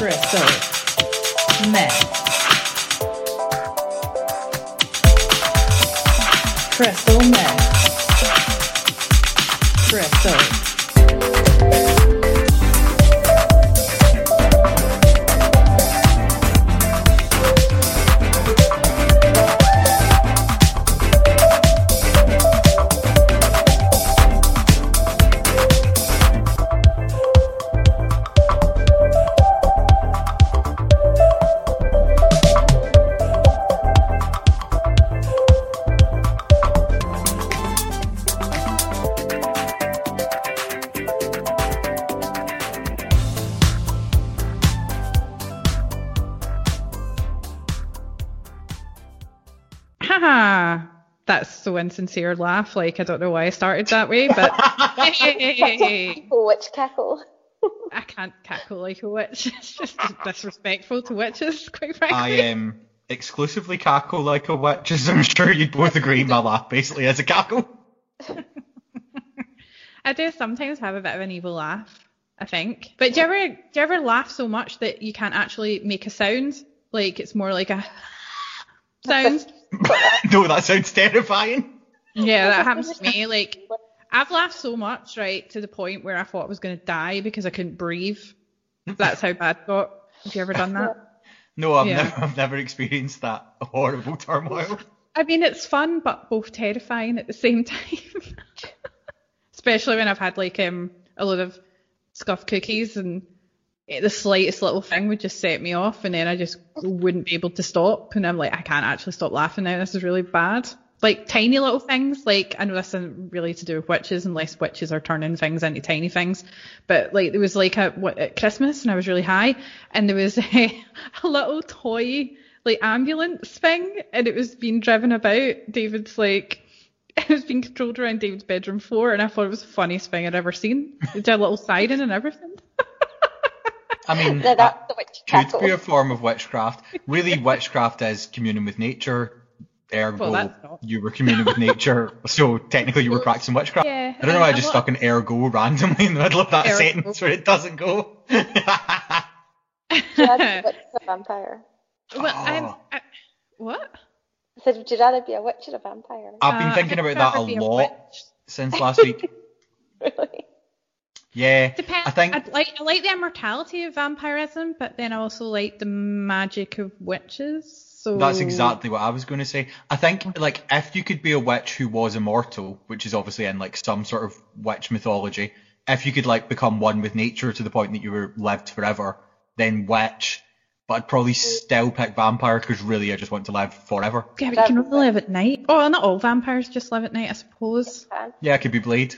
Crystal Meth. Crystal Meth. Crystal. Insincere laugh. Like I don't know why I started that way, but hey, witch cackle. I can't cackle like a witch. It's just disrespectful to witches, quite frankly. I um, exclusively cackle like a witch, as I'm sure you'd both agree my laugh basically is a cackle. I do sometimes have a bit of an evil laugh, I think. But do you ever do you ever laugh so much that you can't actually make a sound? Like it's more like a sound. no, that sounds terrifying. Yeah, that happens to me. Like I've laughed so much, right, to the point where I thought I was gonna die because I couldn't breathe. That's how bad it got. Have you ever done that? No, I've, Yeah. never, I've never experienced that horrible turmoil. I mean, it's fun, but both terrifying at the same time. Especially when I've had like um a lot of scuffed cookies and Eh, the slightest little thing would just set me off, and then I just wouldn't be able to stop. And I'm like, I can't actually stop laughing now. This is really bad. Like tiny little things, like I know this isn't really to do with witches, unless witches are turning things into tiny things. But like there was like a what, at Christmas, and I was really high, and there was a, eh, a little toy like ambulance thing, and it was being driven about David's like. It was being controlled around David's bedroom floor, and I thought it was the funniest thing I'd ever seen. It a little siren and everything. I mean, Now that that's the witch could cackle. be a form of witchcraft. Really, witchcraft is communing with nature. Ergo, Well, you were communing with nature, so technically you were practicing witchcraft. Yeah, I don't know why I I'm just not- stuck an ergo randomly in the middle of that Ergo. sentence where it doesn't go. Would you rather be a witch or a vampire? Well, I'm. Oh. I, what? I said, would you rather be a witch or a vampire? I've been Uh, thinking I'd about that a rather be a lot since last week. really? Yeah, Depends. I think I like I like the immortality of vampirism, but then I also like the magic of witches. So That's exactly what I was going to say. I think like if you could be a witch who was immortal, which is obviously in like some sort of witch mythology, if you could like become one with nature to the point that you were lived forever, then witch. But I'd probably mm. still pick vampire because really I just want to live forever. Yeah, but you can only live at night. Oh, not all vampires just live at night, I suppose. Yeah, I could be Blade.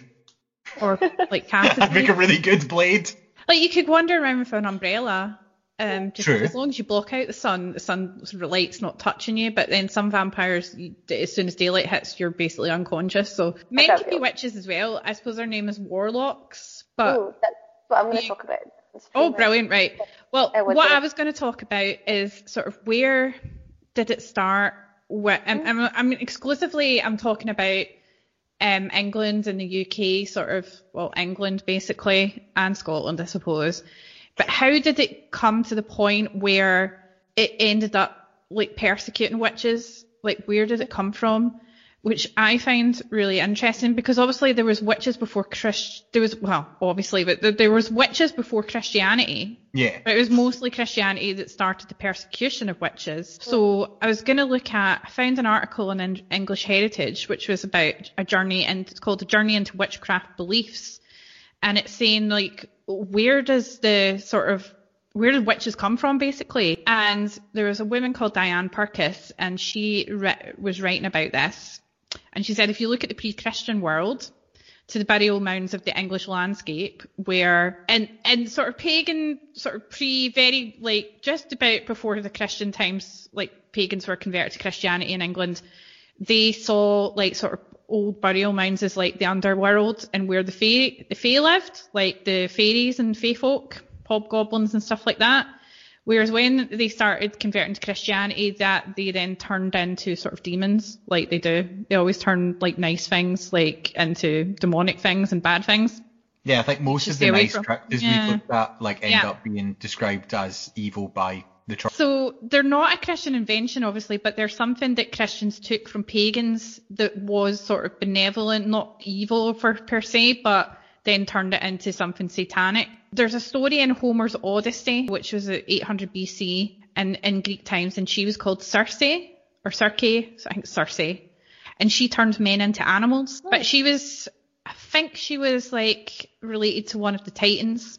Or like I'd make a really good Blade. like you could wander around with an umbrella. Um, just True. as long as you block out the sun, the sun sort of light's not touching you. But then some vampires, you, as soon as daylight hits, you're basically unconscious. So men can be witches as well. I suppose their name is warlocks. But Ooh, that's what I'm going to talk about. Oh, brilliant, right. Well, I what do. I was going to talk about is sort of where did it start? Where, I'm, I'm, I'm exclusively, I'm talking about um, England and the UK, sort of, well, England basically, and Scotland, I suppose. But how did it come to the point where it ended up like persecuting witches? Like, where did it come from? Which I find really interesting because obviously there was witches before Christ. There was well, obviously, but there, there was witches before Christianity. Yeah. But it was mostly Christianity that started the persecution of witches. So I was going to look at, I found an article in English Heritage, which was about a journey, and it's called A Journey into Witchcraft Beliefs. And it's saying, like, where does the sort of, where did witches come from, basically? And there was a woman called Diane Purkiss, and she re- was writing about this. And she said, if you look at the pre-Christian world, to the burial mounds of the English landscape, where and and sort of pagan, sort of pre, very like just about before the Christian times, like pagans were converted to Christianity in England, they saw like sort of old burial mounds as like the underworld and where the fae the fae lived, like the fairies and fae folk, hobgoblins and stuff like that. Whereas when they started converting to Christianity, that they then turned into sort of demons, like they do. They always turn like nice things like into demonic things and bad things. Yeah, I think most of the nice from. characters Yeah. we've looked at like end Yeah. up being described as evil by the church. So they're not a Christian invention, obviously, but they're something that Christians took from pagans that was sort of benevolent, not evil for per se, but then turned it into something satanic. There's a story in Homer's Odyssey, which was at 800 BC and in Greek times, and she was called Circe or Circe, I think Circe, and she turned men into animals. Hmm. But she was, I think she was like related to one of the Titans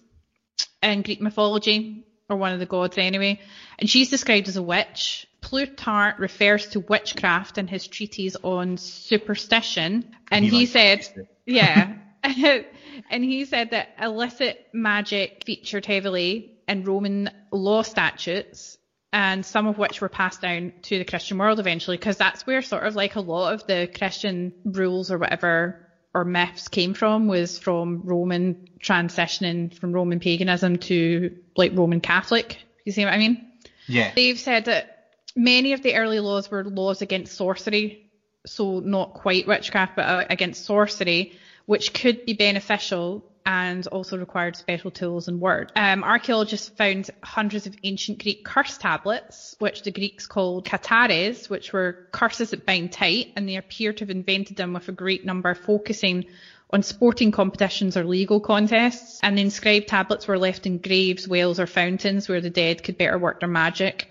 in Greek mythology, or one of the gods anyway, and she's described as a witch. Plutarch refers to witchcraft in his treatise on superstition, and he likes said, yeah, and he said that illicit magic featured heavily in Roman law statutes, and some of which were passed down to the Christian world eventually, because that's where sort of like a lot of the Christian rules or whatever or myths came from was from Roman transitioning from Roman paganism to like Roman Catholic. You see what I mean? Yeah. They've said that many of the early laws were laws against sorcery, so not quite witchcraft, but uh, against sorcery, which could be beneficial and also required special tools and word. Um, archaeologists found hundreds of ancient Greek curse tablets, which the Greeks called katares, which were curses that bind tight, and they appear to have invented them with a great number focusing on sporting competitions or legal contests. And the inscribed tablets were left in graves, wells, or fountains where the dead could better work their magic.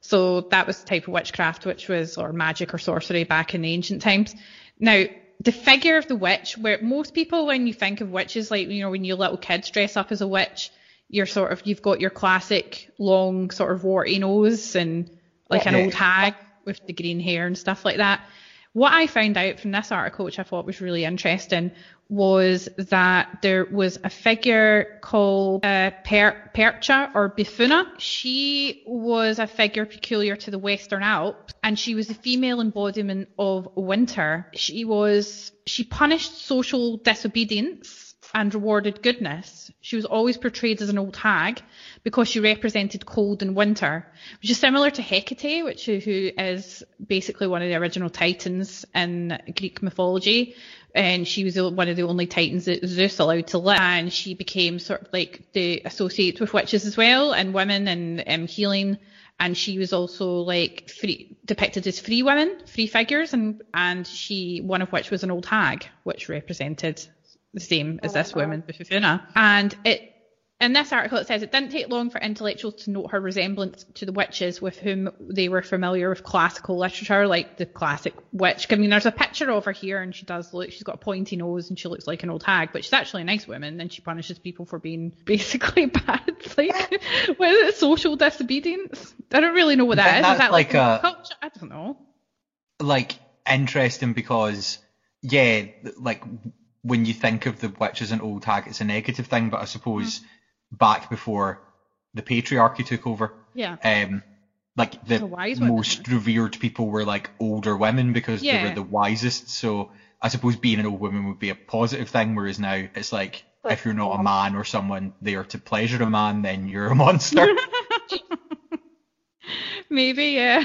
So that was the type of witchcraft, which was, or magic or sorcery back in the ancient times. Now, the figure of the witch, where most people, when you think of witches, like, you know, when your little kids dress up as a witch, you're sort of, you've got your classic long sort of warty nose and like an Yeah. old hag with the green hair and stuff like that. What I found out from this article, which I thought was really interesting, was that there was a figure called uh, per- Percha or Befana. She was a figure peculiar to the Western Alps, and she was the female embodiment of winter. She was she punished social disobedience and rewarded goodness. She was always portrayed as an old hag because she represented cold and winter, which is similar to Hecate, which who is basically one of the original titans in Greek mythology. And she was one of the only titans that Zeus allowed to live. And she became sort of like the associate with witches as well and women and um, healing. And she was also like free, depicted as free women, free figures, and and she one of which was an old hag, which represented the same as this woman, Befana. And it in this article it says it didn't take long for intellectuals to note her resemblance to the witches with whom they were familiar with classical literature, like the classic witch. I mean, there's a picture of her here, and she does look. She's got a pointy nose, and she looks like an old hag, but she's actually a nice woman, and she punishes people for being basically bad. Like, what is it? Social disobedience? I don't really know what that Then is. that's Is that like like, a- culture? I don't know. like interesting because yeah, like when you think of the witch as an old hag, it's a negative thing. But I suppose Mm-hmm. back before the patriarchy took over, Yeah. um, like the The wise women. most revered people were like older women because they were the wisest. So I suppose being an old woman would be a positive thing, whereas now it's like But- if you're not a man or someone there to pleasure a man, then you're a monster. Maybe, yeah.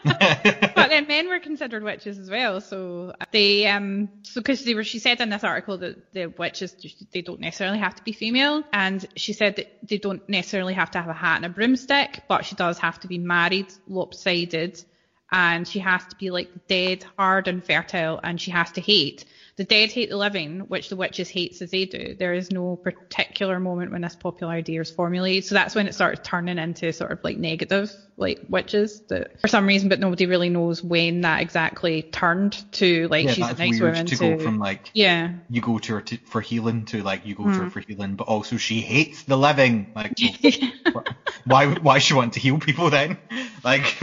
but then men were considered witches as well. So they, um, so because they were, she said in this article that the witches they don't necessarily have to be female, and she said that they don't necessarily have to have a hat and a broomstick, but she does have to be married, lopsided, and she has to be like dead, hard, and fertile, and she has to hate. The dead hate the living, which the witches hates as they do. There is no particular moment when this popular idea is formulated. So that's when it started turning into sort of like negative, like witches that for some reason, but nobody really knows when that exactly turned to like yeah, she's a nice woman to to, go from like yeah. you go to her to, for healing to like you go to Hmm. her for healing, but also she hates the living. Like, well, why why she want to heal people then? Like,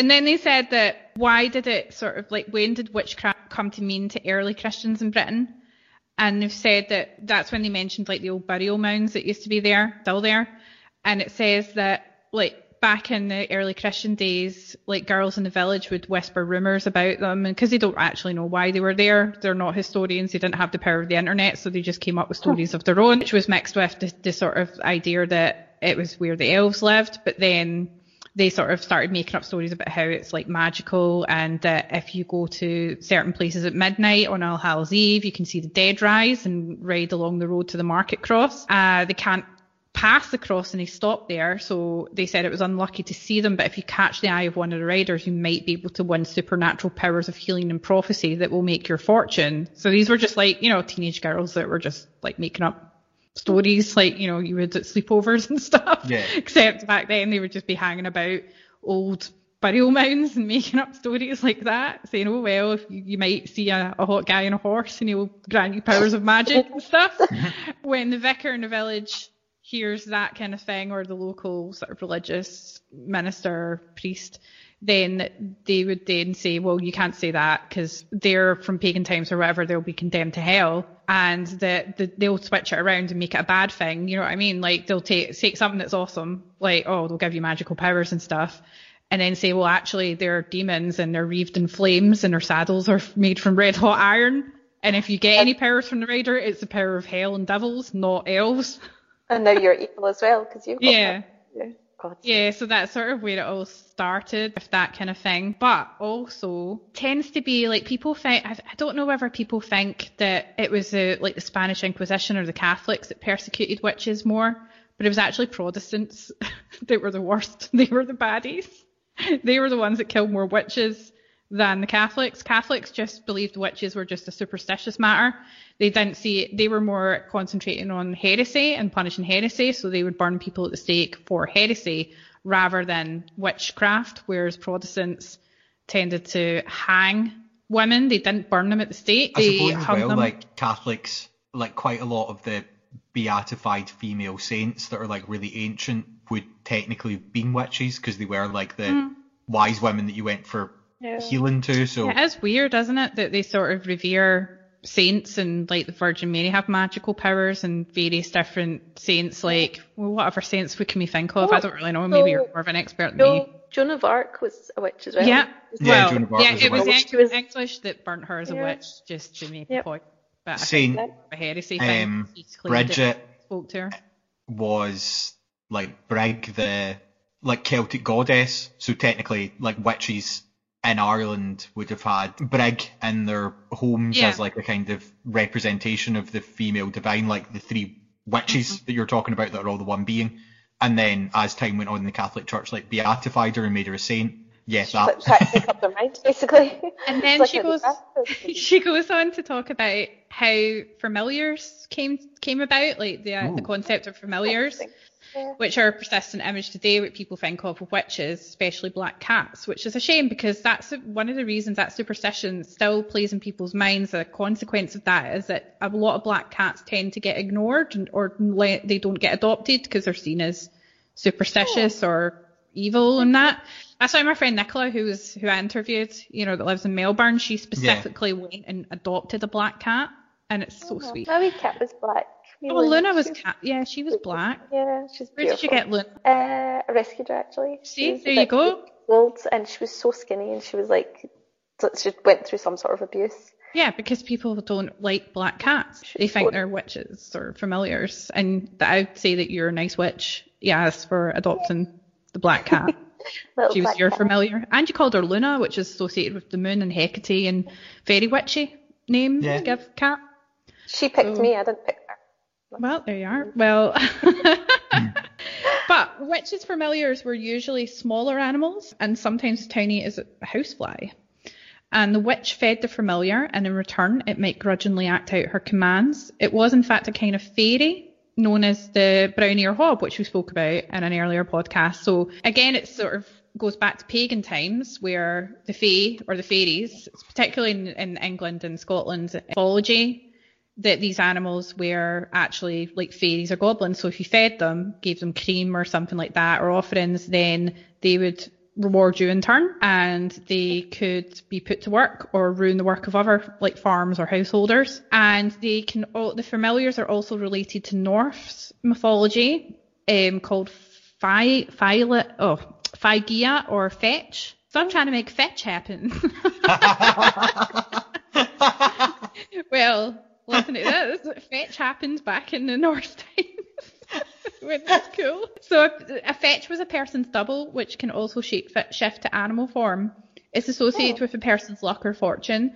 And then they said that why did it sort of like when did witchcraft come to mean to early Christians in Britain? And they've said that that's when they mentioned like the old burial mounds that used to be there, still there. And it says that like back in the early Christian days, like girls in the village would whisper rumors about them, and because they don't actually know why they were there, they're not historians. They didn't have the power of the internet, so they just came up with stories of their own, which was mixed with the, the sort of idea that it was where the elves lived. But then they sort of started making up stories about how it's like magical and that if you go to certain places at midnight on All Hallows Eve, you can see the dead rise and ride along the road to the market cross. Uh, they can't pass the cross and they stop there. So they said it was unlucky to see them, but if you catch the eye of one of the riders, you might be able to win supernatural powers of healing and prophecy that will make your fortune. So these were just like, you know, teenage girls that were just like making up stories like, you know, you would at sleepovers and stuff. Yeah. Except back then they would just be hanging about old burial mounds and making up stories like that, saying, oh well, if you, you might see a, a hot guy on a horse and he'll grant you powers of magic and stuff. when the vicar in the village hears that kind of thing, or the local sort of religious minister, priest, then they would then say, well, you can't say that because they're from pagan times or whatever, they'll be condemned to hell. And that the, they'll switch it around and make it a bad thing. You know what I mean? Like they'll take, take something that's awesome, like, oh, they'll give you magical powers and stuff. And then say, well, actually, they're demons and they're wreathed in flames and their saddles are made from red hot iron. And if you get any powers from the rider, it's the power of hell and devils, not elves. And now you're evil as well because you've got Yeah. that. Yeah. God. Yeah, so that's sort of where it all started, with that kind of thing. But also tends to be like people think. I don't know whether people think that it was uh like the Spanish Inquisition or the Catholics that persecuted witches more, but it was actually Protestants that were the worst. They were the baddies. They were the ones that killed more witches than the Catholics. Catholics just believed witches were just a superstitious matter. They didn't see. They were more concentrating on heresy and punishing heresy, so they would burn people at the stake for heresy rather than witchcraft, whereas Protestants tended to hang women. They didn't burn them at the stake. I They suppose as well, them. like Catholics, like quite a lot of the beatified female saints that are like really ancient would technically have been witches because they were like the Hmm. wise women that you went for Yeah. healing to. So Yeah, it is weird, isn't it, that they sort of revere saints and like the Virgin Mary have magical powers and various different saints, like well, whatever saints we can we think of? I don't really know. Maybe you're more of an expert than me. No, Joan of Arc was a witch as well. Yeah. Yeah, well, Joan of Arc yeah, was a it was witch. the was- English that burnt her as a Yeah. witch, just to make a point. But I Saint a heresy thing. um, she claimed Bridget spoke to her. was like Brig, the like Celtic goddess. So technically, like witches in Ireland would have had Brig in their homes Yeah. as like a kind of representation of the female divine, like the three witches Mm-hmm. that you're talking about that are all the one being. And then as time went on in the Catholic Church, like beatified her and made her a saint. Yeah, Like, that. try to make up their mind, basically. And then It's she like goes, she goes on to talk about how familiars came came about, like the uh, the concept of familiars. Yeah. which are a persistent image today, what people think of with witches, especially black cats, which is a shame because that's one of the reasons that superstition still plays in people's minds. A consequence of that is that a lot of black cats tend to get ignored and, or they don't get adopted because they're seen as superstitious or evil and that. That's why my friend Nicola, who was who I interviewed, you know, that lives in Melbourne, she specifically went and adopted a black cat, and it's so sweet. My wee cat was black. Me Oh, Luna was cat. Yeah, she was black. Yeah, she's Where did you get Luna? Uh, I rescued her actually. See, She was there you go. Old, and she was so skinny, and she was like, she went through some sort of abuse. Yeah, because people don't like black cats. She's They think good. they're witches or familiars. And I'd say that you're a nice witch. Yes, for adopting the black cat. She was your cat. familiar. And you called her Luna, which is associated with the moon and Hecate and very witchy name Yeah. to give cat. She picked So- me. I didn't pick her. Well, there you are. Well, hmm. but witches' familiars were usually smaller animals and sometimes as tiny as a housefly. And the witch fed the familiar, and in return, it might grudgingly act out her commands. It was, in fact, a kind of fairy known as the brown ear hob, which we spoke about in an earlier podcast. So again, it sort of goes back to pagan times where the fae or the fairies, particularly in, in England and Scotland, mythology, that these animals were actually like fairies or goblins. So if you fed them, gave them cream or something like that or offerings, then they would reward you in turn and they could be put to work or ruin the work of other like farms or householders. And they can all the familiars are also related to Norse mythology, um, called Phi Phi oh Fylgja or Fetch. So I'm trying to make fetch happen. well, listen to this. Fetch happened back in the Norse times. Cool. So a, a fetch was a person's double, which can also shape shift to animal form. It's associated Oh. with a person's luck or fortune.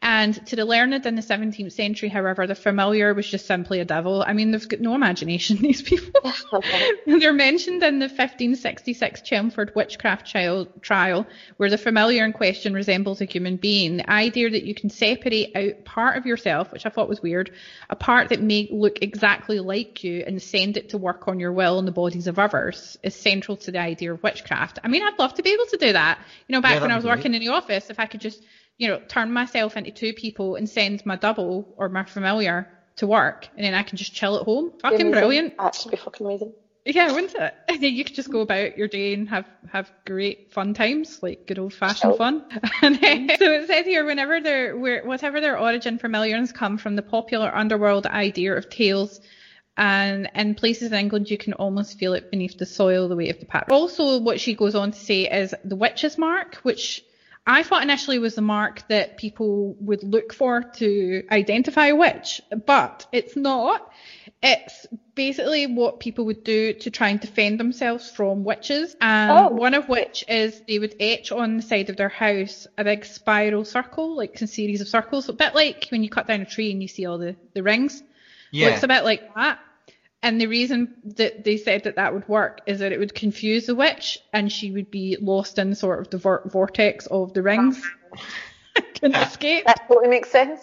And to the learned in the 17th century, however, the familiar was just simply a devil. I mean, they've got no imagination, these people. They're mentioned in the 1566 Chelmsford witchcraft trial, trial, where the familiar in question resembles a human being. The idea that you can separate out part of yourself, which I thought was weird, a part that may look exactly like you and send it to work on your will in the bodies of others, is central to the idea of witchcraft. I mean, I'd love to be able to do that. You know, back Yeah, when I was be working in the office, if I could just, you know, turn myself into two people and send my double or my familiar to work, and then I can just chill at home. Fucking Amazing. brilliant. That should be fucking amazing. Yeah, wouldn't it? You could just go about your day and have, have great fun times, like good old fashioned fun. And so it says here, whenever their, where, whatever their origin, familiars come from the popular underworld idea of tales. And in places in England, you can almost feel it beneath the soil, the weight of the past. Also, what she goes on to say is the witch's mark, which I thought initially was the mark that people would look for to identify a witch, but it's not. It's basically what people would do to try and defend themselves from witches. And Oh. One of which is they would etch on the side of their house a big spiral circle, like a series of circles, a bit like when you cut down a tree and you see all the, the rings. Yeah. Looks a bit like that. And the reason that they said that that would work is that it would confuse the witch and she would be lost in sort of the vor- vortex of the rings. Couldn't escape. That totally makes sense.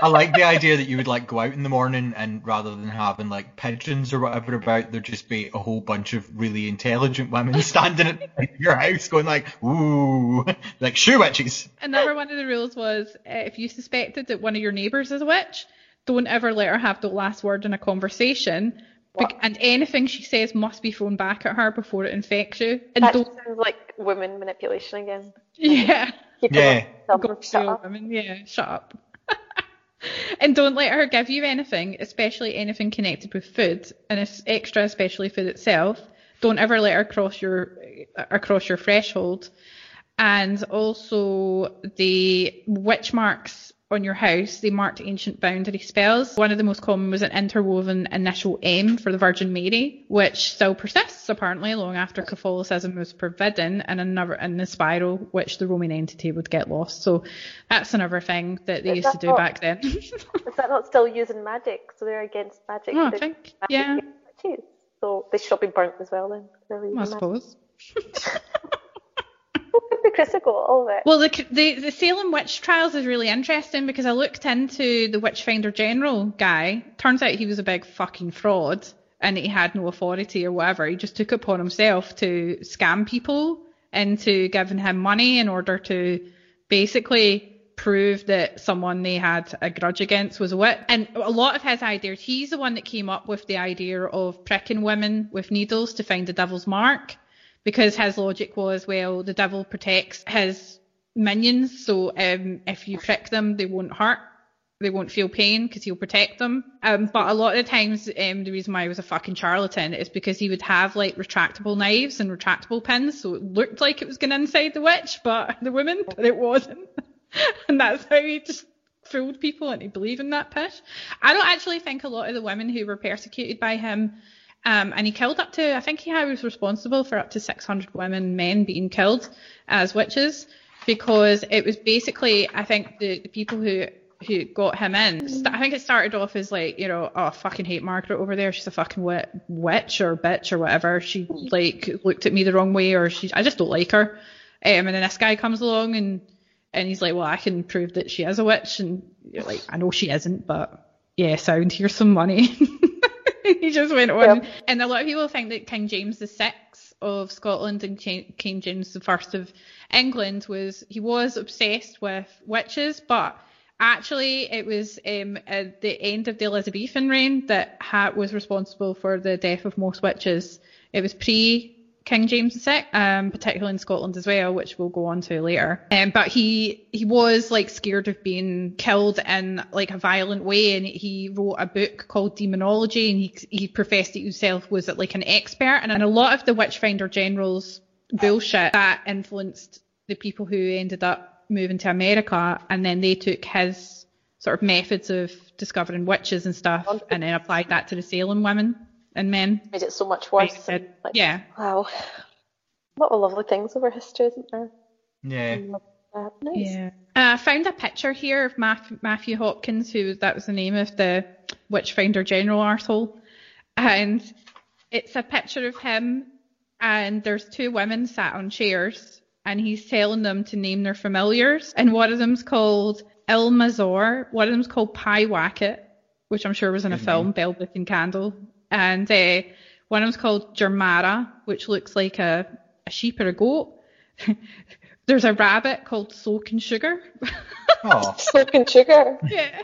I like the idea that you would like go out in the morning and rather than having like pigeons or whatever about, there'd just be a whole bunch of really intelligent women standing at your house going like, ooh, like shoe witches. Another one of the rules was uh, if you suspected that one of your neighbours is a witch, don't ever let her have the last word in a conversation. Bec- What? and anything she says must be thrown back at her before it infects you. And That don't, sounds like women manipulation again. yeah. Keep Yeah. them- tell them Go to shut up. woman. Yeah, shut up. and don't let her give you anything, especially anything connected with food, and it's extra, especially food itself. Don't ever let her cross your uh, across your threshold. And also the witch marks on your house, they marked ancient boundary spells. One of the most common was an interwoven initial M for the Virgin Mary, which still persists apparently long after Catholicism was forbidden, and another in the spiral, which the Roman entity would get lost. So that's another thing that they Is used to do not- back then. Is that not still using magic? So they're against magic. Oh, I think, magic yeah. So they should be burnt as well then. I magic. suppose. Hypocritical, all of it. Well, the, the the Salem witch trials is really interesting because I looked into the Witchfinder General guy. Turns out he was a big fucking fraud and he had no authority or whatever. He just took upon himself to scam people into giving him money in order to basically prove that someone they had a grudge against was a witch. And a lot of his ideas, he's the one that came up with the idea of pricking women with needles to find the devil's mark because his logic was, well, the devil protects his minions, so um, if you prick them, they won't hurt, they won't feel pain because he'll protect them. Um, but a lot of the times, um, the reason why he was a fucking charlatan is because he would have like retractable knives and retractable pins, so it looked like it was going inside the witch, but the woman, but it wasn't. and that's how he just fooled people and he believed in that pish. I don't actually think a lot of the women who were persecuted by him um, and he killed up to, I think he was responsible for up to 600 women men being killed as witches because it was basically, I think, the, the people who who got him in. I think it started off as like, you know, oh, I fucking hate Margaret over there. She's a fucking wi- witch or bitch or whatever. She like looked at me the wrong way or she, I just don't like her. Um, and then this guy comes along and and he's like, well, I can prove that she is a witch. And you're like, I know she isn't, but yeah, sound, here's some money. he just went on. Yep. And a lot of people think that King James VI of Scotland and King James I of England was, he was obsessed with witches, but actually it was um, at the end of the Elizabethan reign that ha- was responsible for the death of most witches. It was pre King James VI, um, particularly in Scotland as well, which we'll go on to later. Um, but he he was like scared of being killed in like a violent way, and he wrote a book called Daemonologie, and he he professed that himself was like an expert, and a lot of the Witchfinder generals bullshit that influenced the people who ended up moving to America, and then they took his sort of methods of discovering witches and stuff, and then applied that to the Salem women and men. Made it so much worse. and, like, yeah. Wow. A lot of lovely things over history, isn't there? Yeah. Uh, nice. Yeah. Uh, I found a picture here of Matthew, Matthew Hopkins, who that was the name of the Witchfinder General arsehole. And it's a picture of him, and there's two women sat on chairs, and he's telling them to name their familiars. And one of them's called Ilemauzar, one of them's called Pyewacket, which I'm sure was in a Good film, name. Bell Book and Candle. And uh, one of them's called Jarmara, which looks like a, a sheep or a goat. There's a rabbit called Soak and Sugar. Oh, Smoking sugar. yeah.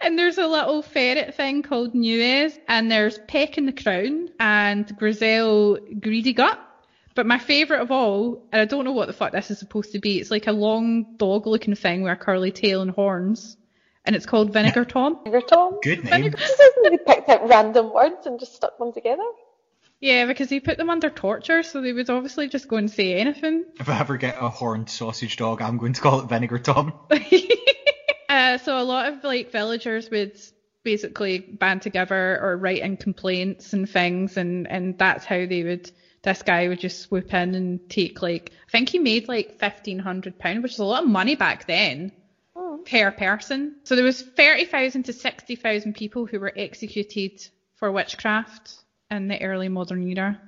And there's a little ferret thing called Nuez, and there's Peck in the Crown and Grizel Greedy Gut. But my favourite of all, and I don't know what the fuck this is supposed to be, it's like a long dog looking thing with a curly tail and horns. And it's called Vinegar Tom. Vinegar Tom. good name. Just isn't he picked out random words and just stuck them together? Yeah, because he put them under torture, so they would obviously just go and say anything. If I ever get a horned sausage dog, I'm going to call it Vinegar Tom. uh, so a lot of like villagers would basically band together or write in complaints and things, and and that's how they would. This guy would just swoop in and take like I think he made like fifteen hundred pound, which is a lot of money back then per person. So there was thirty thousand to sixty thousand people who were executed for witchcraft in the early modern era.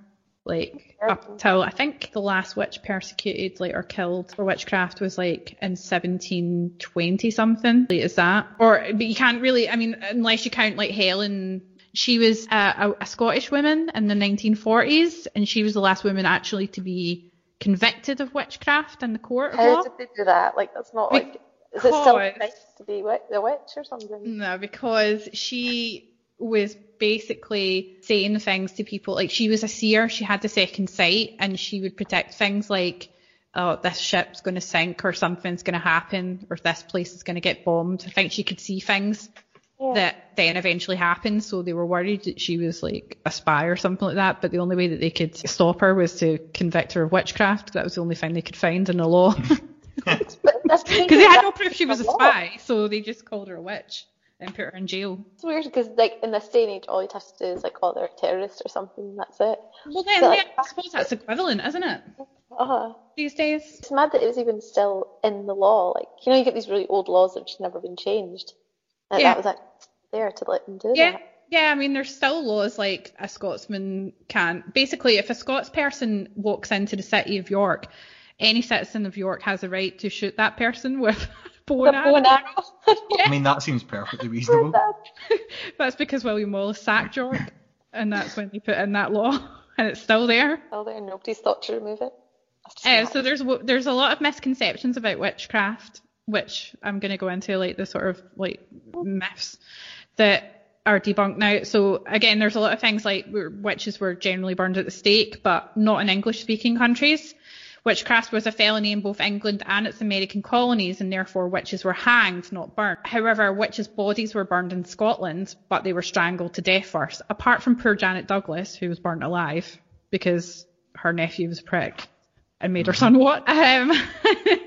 Like up till I think the last witch persecuted like or killed for witchcraft was like in 1720 something. Late as that, or but you can't really. I mean, unless you count like Helen. She was a, a, Scottish woman in the 1940s, and she was the last woman actually to be convicted of witchcraft in the court How law. did they do that? Like, that's not like. Is it still nice to be the witch or something? No, because she was basically saying things to people. Like she was a seer, she had the second sight, and she would predict things like, "Oh, this ship's going to sink, or something's going to happen, or this place is going to get bombed." I think she could see things Yeah. that then eventually happened. So they were worried that she was like a spy or something like that. But the only way that they could stop her was to convict her of witchcraft. That was the only thing they could find in the law. But Because they had no proof she was a spy, so they just called her a witch and put her in jail. It's weird because, like, in this day and age, all you'd have to do is, like, oh, they're a terrorist or something, that's it. Well, then, So, yeah, like, I suppose that's equivalent, isn't it? Uh, These days. it's mad that it was even still in the law. Like, you know, you get these really old laws that have just never been changed. And Yeah. that was like there to let them do Yeah. that. Yeah, I mean, there's still laws like a Scotsman can't. Basically, if a Scots person walks into the city of York, any citizen of York has a right to shoot that person with a bow and bow and arrow. arrow. I mean, that seems perfectly reasonable. That's because William Wallace sacked York, and that's when they put in that law, and it's still there. Still there, nobody's thought to remove it. Uh, so there's w- there's a lot of misconceptions about witchcraft, which I'm going to go into like the sort of like myths that are debunked now. So again, there's a lot of things like witches were generally burned at the stake, but not in English-speaking countries. Witchcraft was a felony in both England and its American colonies, and therefore witches were hanged, not burnt. However, witches' bodies were burned in Scotland, but they were strangled to death first. Apart from poor Janet Douglas, who was burnt alive because her nephew was a prick and made her son what? Um,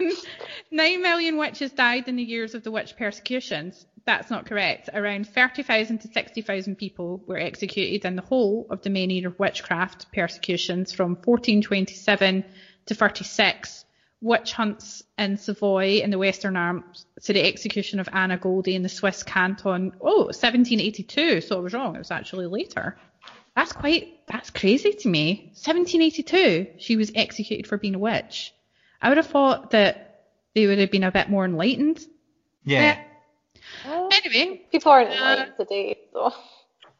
Nine million witches died in the years of the witch persecutions. That's not correct. Around 30,000 to 60,000 people were executed in the whole of the of witchcraft persecutions from 1427 to 36. Witch hunts in Savoy in the Western Arms to the execution of Anna Göldi in the Swiss canton. Oh, 1782. So I was wrong. It was actually later. That's quite, that's crazy to me. 1782, she was executed for being a witch. I would have thought that they would have been a bit more enlightened. Yeah. Well, Anyway, people aren't Uh, enlightened today, so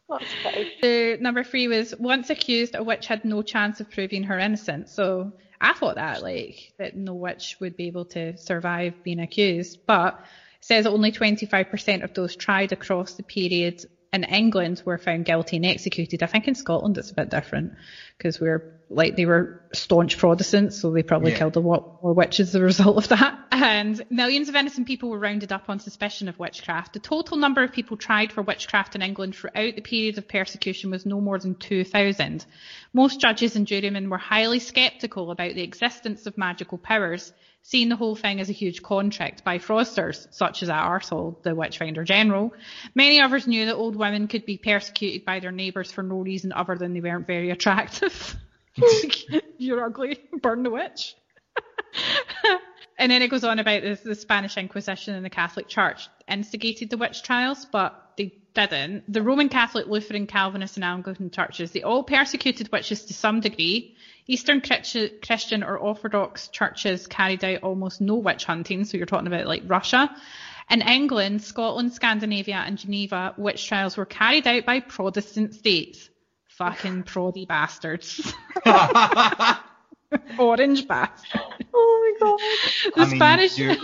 that's fine. the number three was once accused, a witch had no chance of proving her innocence. So I thought that like that no witch would be able to survive being accused, but it says only 25% of those tried across the period in England were found guilty and executed. I think in Scotland it's a bit different because we're like they were staunch Protestants, so they probably Yeah. killed a lot more witches as a result of that. And millions of innocent people were rounded up on suspicion of witchcraft. The total number of people tried for witchcraft in England throughout the period of persecution was no more than 2,000. Most judges and jurymen were highly sceptical about the existence of magical powers, seeing the whole thing as a huge contract by fraudsters, such as that arsehole, the Witchfinder General. Many others knew that old women could be persecuted by their neighbours for no reason other than they weren't very attractive. You're ugly, burn the witch. and then it goes on about this, the Spanish Inquisition and the Catholic Church instigated the witch trials, but they didn't. The Roman Catholic, Lutheran, Calvinist, and Anglican churches, they all persecuted witches to some degree. Eastern Christian or Orthodox churches carried out almost no witch hunting, so you're talking about like Russia. In England, Scotland, Scandinavia, and Geneva, witch trials were carried out by Protestant states. Fucking proddy bastards. Orange bastards. Oh my god. The I mean, Spanish. You're,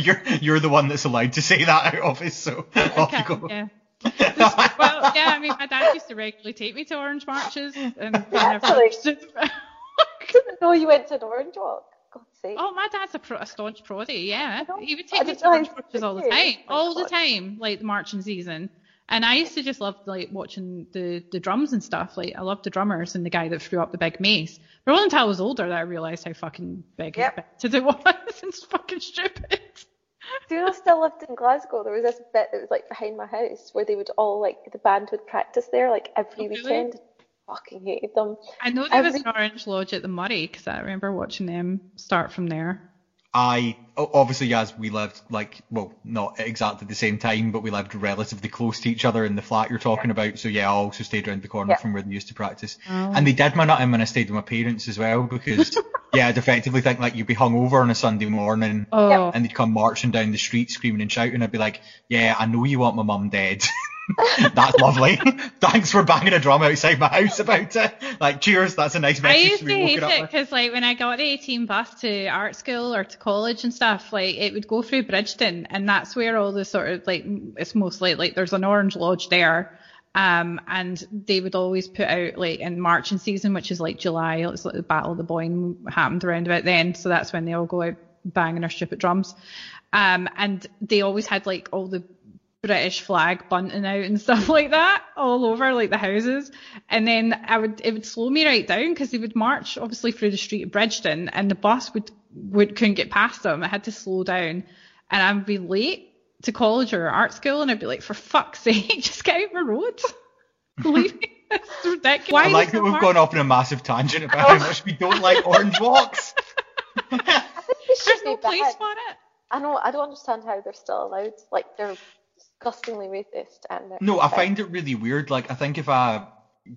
you're you're the one that's allowed to say that out of it, so off you go. Yeah. The- well, yeah, I mean, my dad used to regularly take me to orange marches, and I never Actually. understood. I didn't know you went to an orange walk. God's sake. oh, my dad's a, pro- a staunch proddy, yeah. He would take me to orange marches all the time, Oh all the time, like the marching season. And I used to just love like watching the the drums and stuff. Like I loved the drummers and the guy that threw up the big mace. But it wasn't until I was older that I realised how fucking big Yep. and big it was. it's fucking stupid. Do you know I still lived in Glasgow? There was this bit that was like behind my house where they would all like the band would practice there like every Oh, really? weekend. Fucking hated them. I know there was Every- an Orange Lodge at the Murray because I remember watching them start from there. I obviously as we lived like well not exactly the same time, but we lived relatively close to each other in the flat you're talking about. So yeah, I also stayed around the corner Yeah. from where they used to practice. Oh. And they did my nut when I stayed with my parents as well because yeah, I'd effectively think like you'd be hungover on a Sunday morning Oh, and they'd come marching down the street screaming and shouting. I'd be like, yeah, I know you want my mum dead. that's lovely. Thanks for banging a drum outside my house about it. Like, cheers. That's a nice message. I used to to hate it because, like, when I got the 18 bus to art school or to college and stuff, like, it would go through Bridgeton, and that's where all the sort of like it's mostly like there's an Orange Lodge there, um, and they would always put out like in marching season, which is like July, it's like the Battle of the Boyne happened around about then, so that's when they all go out banging their stupid drums, um, and they always had like all the British flag bunting out and stuff like that all over like the houses. And then I would it would slow me right down because they would march obviously through the street of Bridgeton and the bus would would couldn't get past them. I had to slow down and I would be late to college or art school and I'd be like, for fuck's sake, just get out my road. Leave me. It's ridiculous. Why I like that we've hard? gone off on a massive tangent about how much we don't like orange walks. I think they should There's no place for it. I know. I don't understand how they're still allowed. Like they're disgustingly racist and No, I find it really weird. Like, I think if I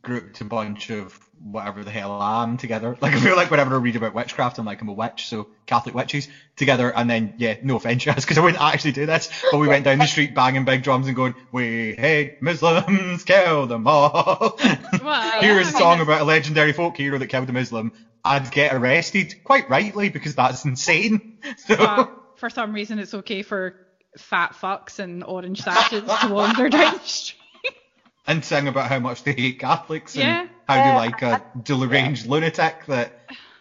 grouped a bunch of whatever the hell I am together, like, I feel like whenever I read about witchcraft, I'm like, I'm a witch, so Catholic witches together, and then, yeah, no offense, yes, because I wouldn't actually do this, but we went down the street banging big drums and going, we hate Muslims, kill them all. Well, Here's a song about a legendary folk hero that killed a Muslim. I'd get arrested, quite rightly, because that's insane. So, but for some reason it's okay for fat fucks and orange sashes to wander down the street. and sing about how much they hate Catholics and how Yeah, they like a deranged lunatic that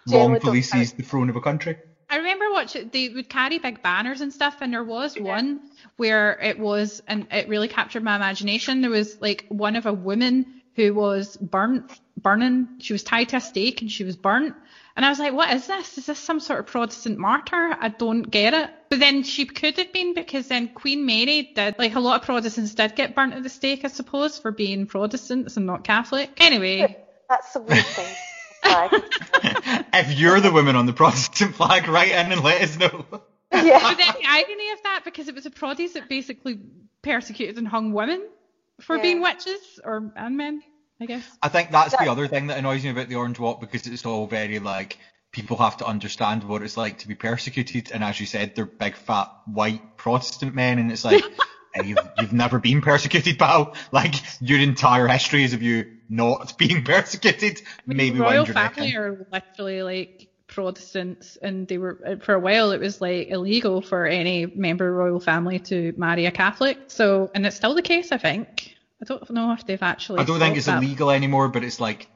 Generally long polices the throne of a country. I remember watching they would carry big banners and stuff, and there was one where it was, and it really captured my imagination. There was like one of a woman who was burnt, burning. She was tied to a stake and she was burnt. And I was like, what is this? Is this some sort of Protestant martyr? I don't get it. But then she could have been because then Queen Mary did, like a lot of Protestants did get burnt at the stake, I suppose, for being Protestants and not Catholic. Anyway, That's the weird thing. If you're the woman on the Protestant flag, write in and let us know. yeah. But then the irony of that, because it was the Proddies that basically persecuted and hung women for Yeah. being witches, or and men, I guess. I think that's the other thing that annoys me about the Orange Walk because it's all very like people have to understand what it's like to be persecuted, and as you said, they're big fat white Protestant men, and it's like. You've, you've never been persecuted, pal. Like your entire history is of you not being persecuted. I mean, Maybe the royal wind your neck family in. are literally like Protestants, and they were uh, for a while it was like illegal for any member of the royal family to marry a Catholic. So, and it's still the case, I think. I don't know if they've actually. I don't think it's that. illegal anymore, but it's like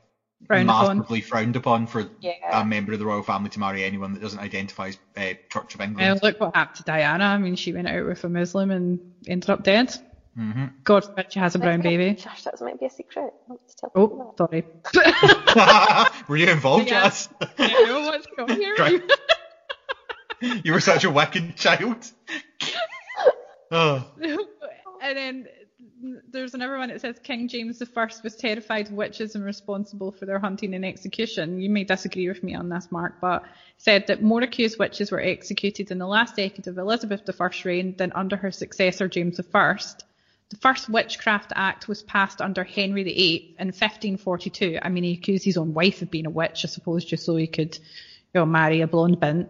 Frowned upon. massively frowned upon for Yeah. a member of the royal family to marry anyone that doesn't identify as uh, Church of Well, England. look what happened to Diana. I mean, she went out with a Muslim and ended up dead. hmm God forbid she has a brown baby. Gosh, that might be a secret. I'll tell Oh, that. sorry. Were you involved, Yeah. Jazz? I know what's going here. You were such a wicked child. oh, and then there's another one that says King James I was terrified of witches and responsible for their hunting and execution. You may disagree with me on this, Mark, but said that more accused witches were executed in the last decade of Elizabeth I's reign than under her successor James I. The first Witchcraft Act was passed under Henry VIII in 1542. I mean, he accused his own wife of being a witch, I suppose, just so he could, you know, marry a blonde bint,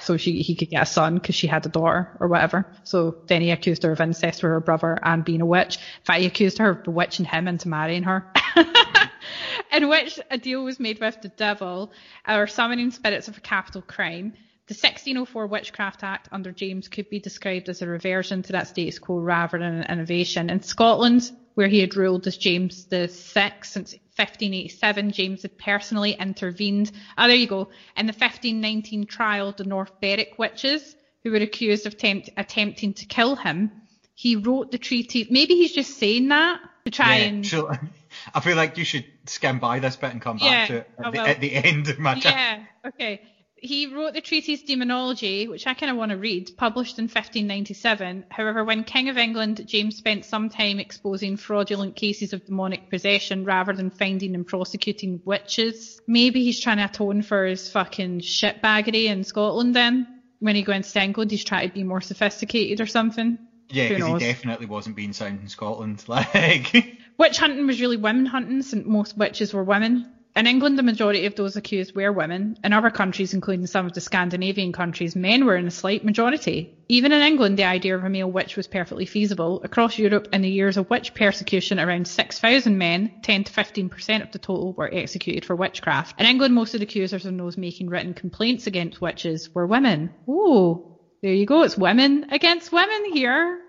so she he could get a son because she had a daughter or whatever. So then he accused her of incest with her brother and being a witch. In fact, he accused her of bewitching him into marrying her. in which a deal was made with the devil uh, or summoning spirits of a capital crime. The 1604 Witchcraft Act under James could be described as a reversion to that status quo rather than an innovation. In Scotland, where he had ruled as James the Sixth since 1587, James had personally intervened. Ah, there you go. In the 1519 trial of the North Berwick witches, who were accused of tempt- attempting to kill him, he wrote the treaty. Maybe he's just saying that to try yeah, and sure. I feel like you should skim by this bit and come back Yeah, to it at the, at the end of my. Yeah, okay. He wrote the treatise Daemonologie, which I kind of want to read, published in 1597. However, when King of England, James spent some time exposing fraudulent cases of demonic possession rather than finding and prosecuting witches. Maybe he's trying to atone for his fucking shitbaggery in Scotland then. When he went to England, he's trying to be more sophisticated or something. Yeah, because he definitely wasn't being sound in Scotland. Like, Witch hunting was really women hunting, since most witches were women. In England, the majority of those accused were women. In other countries, including some of the Scandinavian countries, men were in a slight majority. Even in England, the idea of a male witch was perfectly feasible. Across Europe, in the years of witch persecution, around 6,000 men, 10 to 15% of the total, were executed for witchcraft. In England, most of the accusers and those making written complaints against witches were women. Ooh, there you go. It's women against women here.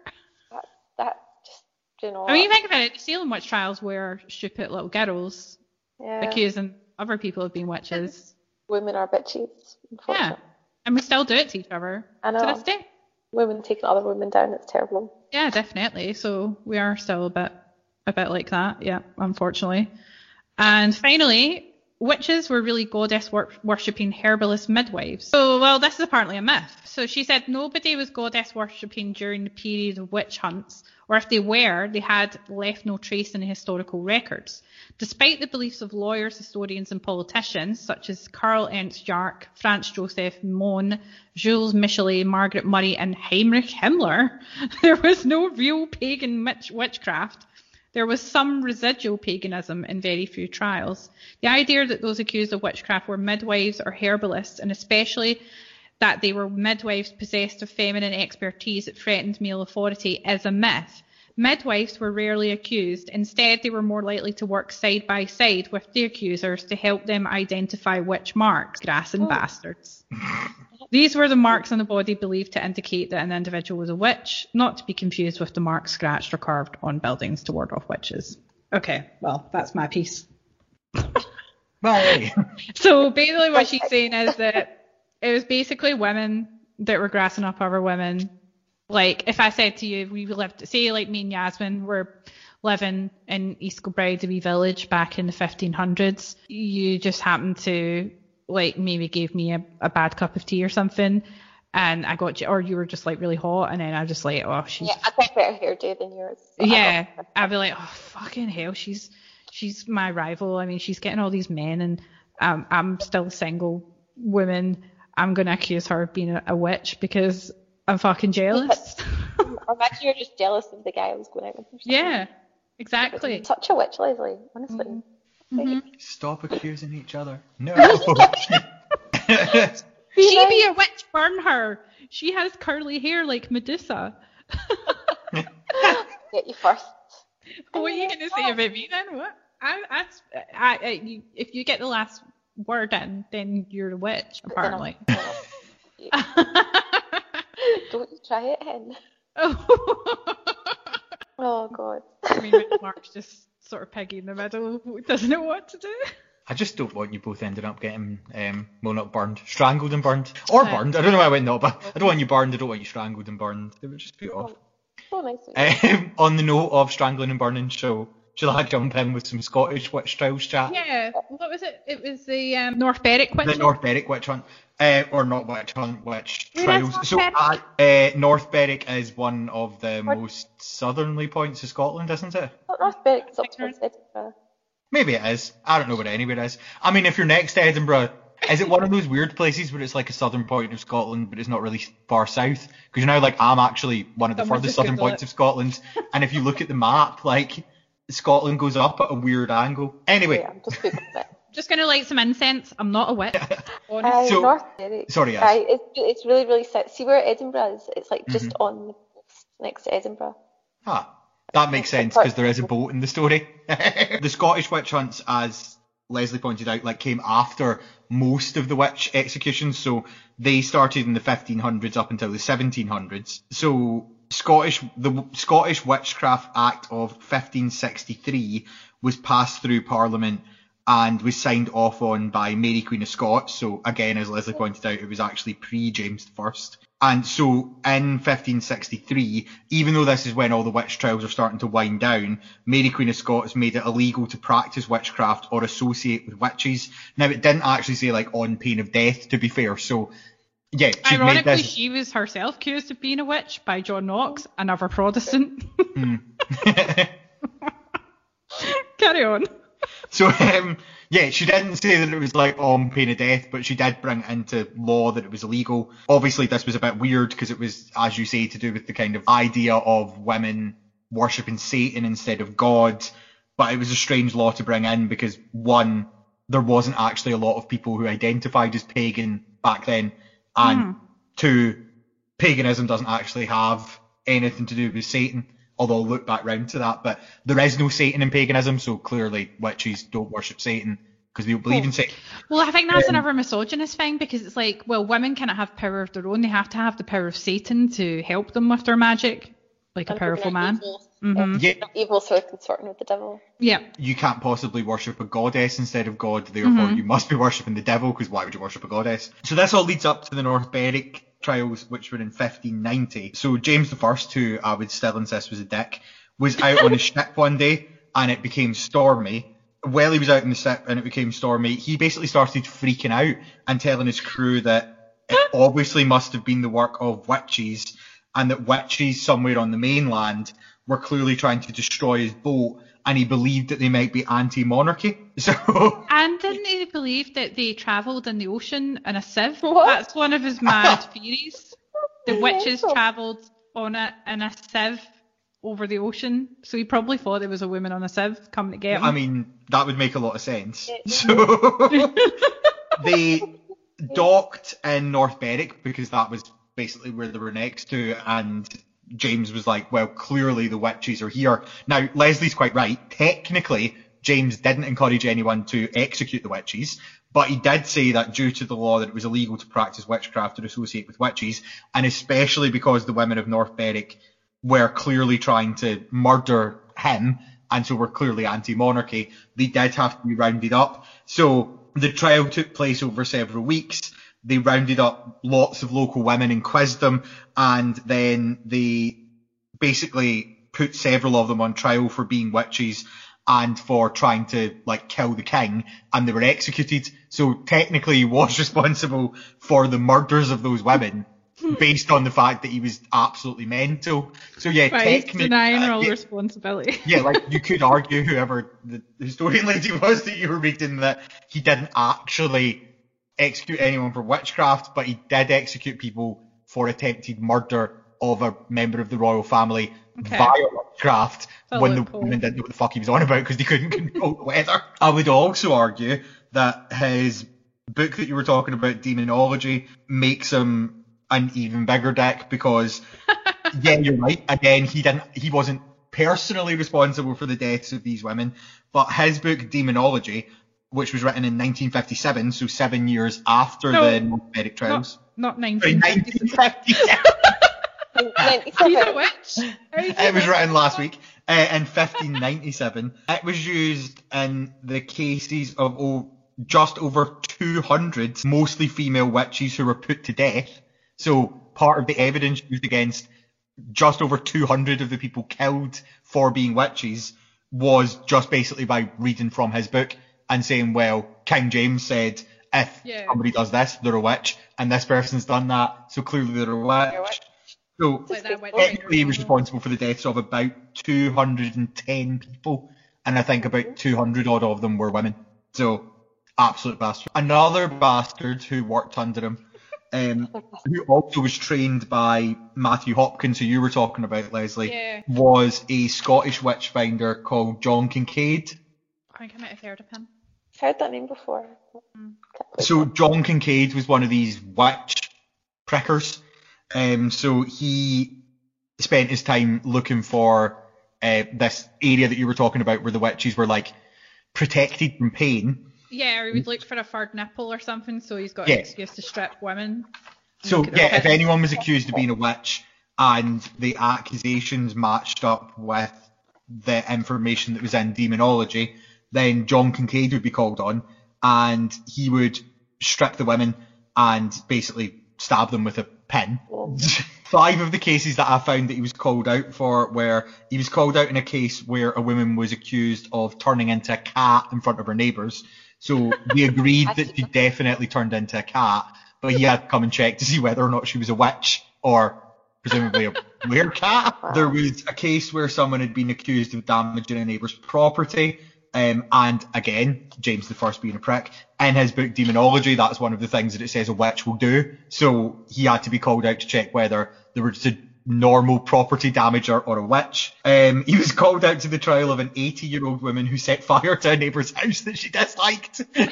That, that just, you know I mean, what? think about it. The Salem witch trials were stupid little girls yeah. accusing other people of being witches. Women are bitches, Yeah. And we still do it to each other I to this day. Women taking other women down, it's terrible. Yeah, definitely. So we are still a bit a bit like that, yeah, unfortunately. And finally, witches were really goddess wor- worshipping herbalist midwives. So, well, this is apparently a myth. So she said nobody was goddess worshipping during the period of witch hunts, or if they were, they had left no trace in the historical records. Despite the beliefs of lawyers, historians, and politicians such as Karl Ernst Jarcke, Franz Josef Mone, Jules Michelet, Margaret Murray, and Heinrich Himmler, there was no real pagan witch- witchcraft. There was some residual paganism in very few trials. The idea that those accused of witchcraft were midwives or herbalists, and especially that they were midwives possessed of feminine expertise that threatened male authority, is a myth. Midwives were rarely accused. Instead, they were more likely to work side by side with the accusers to help them identify witch marks. Grass and Oh. bastards. These were the marks on the body believed to indicate that an individual was a witch, not to be confused with the marks scratched or carved on buildings to ward off witches. Okay, well, that's my piece. well, hey. So basically, what she's saying is that it was basically women that were grassing up other women. Like, if I said to you, we lived, say, like me and Yasmin were living in East Kilbride, a wee village back in the 1500s, you just happened to, like, maybe gave me a, a bad cup of tea or something, and I got you, or you were just like really hot, and then I just like, oh, she's Yeah, I've got better hairdo than yours. yeah, I'd be like, oh fucking hell, she's she's my rival. I mean, she's getting all these men, and um, I'm still a single woman. I'm gonna accuse her of being a, a witch because I'm fucking jealous. Or imagine you're just jealous of the guy I was going out with. yeah, exactly. Such a witch, Leslie, honestly. Mhm. Stop accusing each other. No. She be a witch, burn her. She has curly hair like Medusa. Get you first. what are you gonna say about me then? What? I, I, I, I you, if you get the last word in, then you're a witch, But then I'll- apparently. Don't you try it, hen. oh. Oh god. I mean, Mark's just sort of peggy in the middle, who doesn't know what to do. I just don't want you both ending up getting, um, well, not burned, strangled and burned, or Right. burned. I don't know why I went no, but I don't want you burned. I don't want you strangled and burned. It would just be off. So nice. Um, on the note of strangling and burning, so shall I jump in with some Scottish witch trials chat? Yeah, what was it? It was the um, North Berwick witch. The North Berwick witch hunt, uh, or not witch hunt, witch Where is trials. So Berwick? uh, North Berwick is one of the What? most southerly points of Scotland, isn't it? Not North Berwick's up towards Edinburgh. Maybe it is. I don't know what anywhere is. I mean, if you're next to Edinburgh, is it one of those weird places where it's like a southern point of Scotland, but it's not really far south? Because you know, like I'm actually one of the Someone furthest southern points it. of Scotland, and if you look at the map, like Scotland goes up at a weird angle. Anyway, Yeah, I'm just googling it. Just gonna light some incense. I'm not a witch. Honest. Aye, So- North Berwick. sorry, yes. Aye, it's, it's really, really sad. See where Edinburgh is? It's like just Mm-hmm. on the coast next to Edinburgh. Ah, that makes sense because there is a boat in the story. the Scottish witch hunts, as Leslie pointed out, like came after most of the witch executions. So they started in the 1500s up until the 1700s. So Scottish, the Scottish Witchcraft Act of 1563 was passed through Parliament and was signed off on by Mary Queen of Scots. So again, as Leslie pointed out, it was actually pre James I. And so in 1563, even though this is when all the witch trials are starting to wind down, Mary Queen of Scots made it illegal to practice witchcraft or associate with witches. Now it didn't actually say like on pain of death, to be fair. So yeah, she made Ironically, she was herself accused of being a witch by John Knox, another Protestant. Carry on. So um, yeah, she didn't say that it was like on pain of death, but she did bring it into law that it was illegal. Obviously, this was a bit weird because it was, as you say, to do with the kind of idea of women worshipping Satan instead of God. But it was a strange law to bring in because one, there wasn't actually a lot of people who identified as pagan back then, and hmm. two, paganism doesn't actually have anything to do with Satan. Although I'll look back round to that, but there is no Satan in paganism, so clearly witches don't worship Satan because they don't believe in Satan. Well, I think that's another um, misogynist thing because it's like, well, women cannot have power of their own. They have to have the power of Satan to help them with their magic, like a powerful man. Evil, Mhm. Yeah, evil so consorting with the devil. Yeah. you can't possibly worship a goddess instead of God, therefore you must be worshipping the devil because why would you worship a goddess? So this all leads up to the North Berwick trials, which were in 1590. So James I, who I would still insist was a dick, was out on a ship one day and it became stormy. While he was out in the ship and it became stormy, he basically started freaking out and telling his crew that it obviously must have been the work of witches and that witches somewhere on the mainland were clearly trying to destroy his boat and he believed that they might be anti-monarchy. So And didn't he believe that they travelled in the ocean in a sieve? What? That's one of his mad theories. The witches travelled on a in a sieve over the ocean, so he probably thought there was a woman on a sieve coming to get him. I mean, that would make a lot of sense. So they docked in North Berwick because that was basically where they were next to, and James was like, well, clearly the witches are here. Now, Leslie's quite right. Technically, James didn't encourage anyone to execute the witches, but he did say that due to the law that it was illegal to practice witchcraft or associate with witches, and especially because the women of North Berwick were clearly trying to murder him, and so were clearly anti-monarchy, they did have to be rounded up. So the trial took place over several weeks. They rounded up lots of local women and quizzed them, and then they basically put several of them on trial for being witches and for trying to like kill the king and they were executed. So technically he was responsible for the murders of those women based on the fact that he was absolutely mental. So yeah, Right, technically denying uh, all yeah, responsibility. yeah, like you could argue whoever the historian lady was that you were reading that he didn't actually execute anyone for witchcraft, but he did execute people for attempted murder of a member of the royal family Okay. via witchcraft A when the loophole. women didn't know what the fuck he was on about because they couldn't control the weather. I would also argue that his book that you were talking about, Daemonologie, makes him an even bigger dick because yeah, you're right. Again, he didn't he wasn't personally responsible for the deaths of these women, but his book Daemonologie, which was written in 1957, so seven years after No. the North trials. Not, not 1957. He's 97. a witch. How is he it was written last week. Uh, in 1597, it was used in the cases of oh, just over 200 mostly female witches who were put to death. So part of the evidence used against just over 200 of the people killed for being witches was just basically by reading from his book and saying, well, King James said, if Yeah. somebody does this, they're a witch, and this person's done that, so clearly they're a witch. witch. So Like that technically he was responsible for the deaths of about 210 people, and I think about 200 odd of them were women. So, absolute bastard. Another bastard who worked under him, um, who also was trained by Matthew Hopkins, who you were talking about, Leslie, Yeah. was a Scottish witch finder called John Kincaid. I think I might have heard of him. I've heard that name before. Mm. Can't place So. John Kincaid was one of these witch prickers. Um, so he spent his time looking for uh, this area that you were talking about where the witches were like protected from pain. Yeah, or he would look for a third nipple or something, so he's got Yeah. an excuse to strip women. So Look at their yeah, if anyone was accused of being a witch and the accusations matched up with the information that was in Daemonologie, then John Kincaid would be called on and he would strip the women and basically stab them with a pin. Oh. Five of the cases that I found that he was called out for were he was called out in a case where a woman was accused of turning into a cat in front of her neighbours. So we agreed that she definitely turned into a cat, but he had to come and check to see whether or not she was a witch or presumably a werecat. There was a case where someone had been accused of damaging a neighbour's property. Um, and again, James the First being a prick, in his book Daemonologie, that's one of the things that it says a witch will do. So he had to be called out to check whether there was a normal property damager or a witch. Um, he was called out to the trial of an 80 year old woman who set fire to a neighbour's house that she disliked.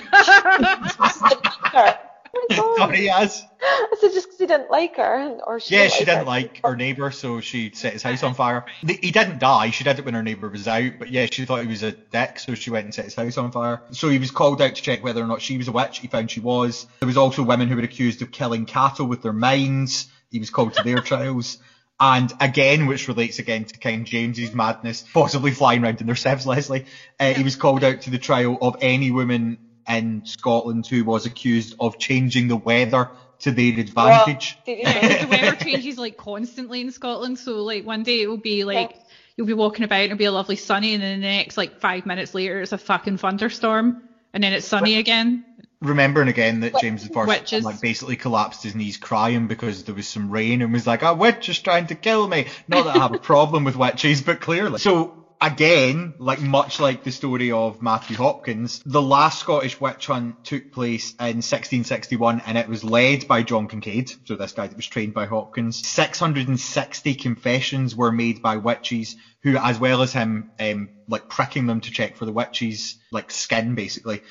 My God. Sorry, yes. I said just because he didn't like her, or she Yeah, didn't she like didn't her. like her neighbour, so she set his house on fire. He didn't die, she did it when her neighbour was out, but yeah, she thought he was a dick, so she went and set his house on fire. So he was called out to check whether or not she was a witch, he found she was. There was also women who were accused of killing cattle with their minds, he was called to their trials. And again, which relates again to King James's madness, possibly flying around in their sieves, Leslie, uh, he was called out to the trial of any woman in Scotland who was accused of changing the weather to their advantage. Did you Yeah, the weather changes like constantly in Scotland. So like one day it will be like you'll be walking about and it'll be a lovely sunny, and then the next like five minutes later it's a fucking thunderstorm, and then it's sunny again. remembering again that James the First Witches. like basically collapsed his knees crying because there was some rain and was like, a witch is trying to kill me. Not that I have a problem with witches, but clearly. So again, like much like the story of Matthew Hopkins, the last Scottish witch hunt took place in 1661 and it was led by John Kincaid, so this guy that was trained by Hopkins. 660 confessions were made by witches who, as well as him, um, like pricking them to check for the witches, like skin basically,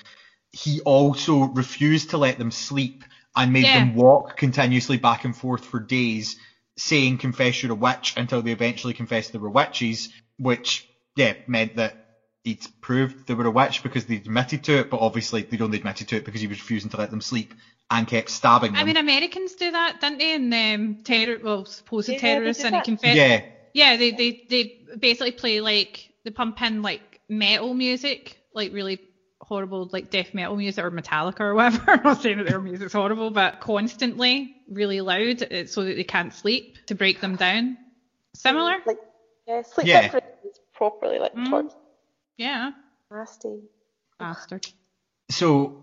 he also refused to let them sleep and made Yeah. them walk continuously back and forth for days, saying confess you're a witch until they eventually confessed they were witches, which, yeah, meant that he'd proved they were a witch because they admitted to it, but obviously they'd only admitted to it because he was refusing to let them sleep and kept stabbing them. I mean, Americans do that, don't they? And um, terror, well, supposed Yeah, terrorists, do and they that. confess. yeah, Yeah, they, they they basically play like they pump in like metal music, like really horrible like death metal music or Metallica or whatever. I'm not saying that their music's horrible, but constantly really loud uh, so that they can't sleep to break them down. Similar, Like, yeah, sleep Yeah. Deprivation is properly like Mm. torture. yeah, Nasty. bastard. So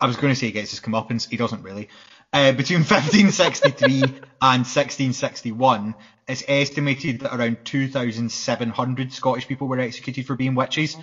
I was going to say he gets his comeuppance. He doesn't really. Uh, between 1563 and 1661, it's estimated that around 2,700 Scottish people were executed for being witches,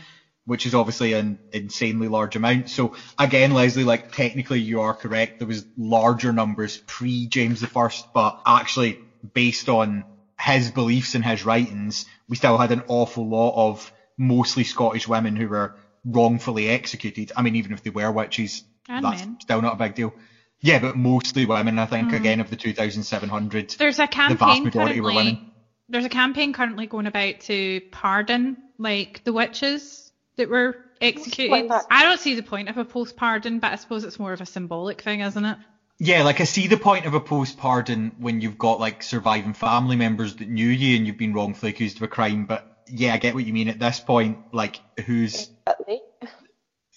which is obviously an insanely large amount. So again, Leslie, like technically you are correct. There was larger numbers pre James I, but actually based on his beliefs and his writings, we still had an awful lot of mostly Scottish women who were wrongfully executed. I mean, even if they were witches, And that's men. still not a big deal. Yeah, but mostly women, I think, mm. again, of the 2,700. There's a The vast campaign majority were currently. women. There's a campaign currently going about to pardon like the witches that were executed. that? I don't see the point of a post pardon, but I suppose it's more of a symbolic thing, isn't it? Yeah, like I see the point of a post pardon when you've got like surviving family members that knew you and you've been wrongfully accused of a crime, but yeah, I get what you mean at this point. Like, who's Exactly.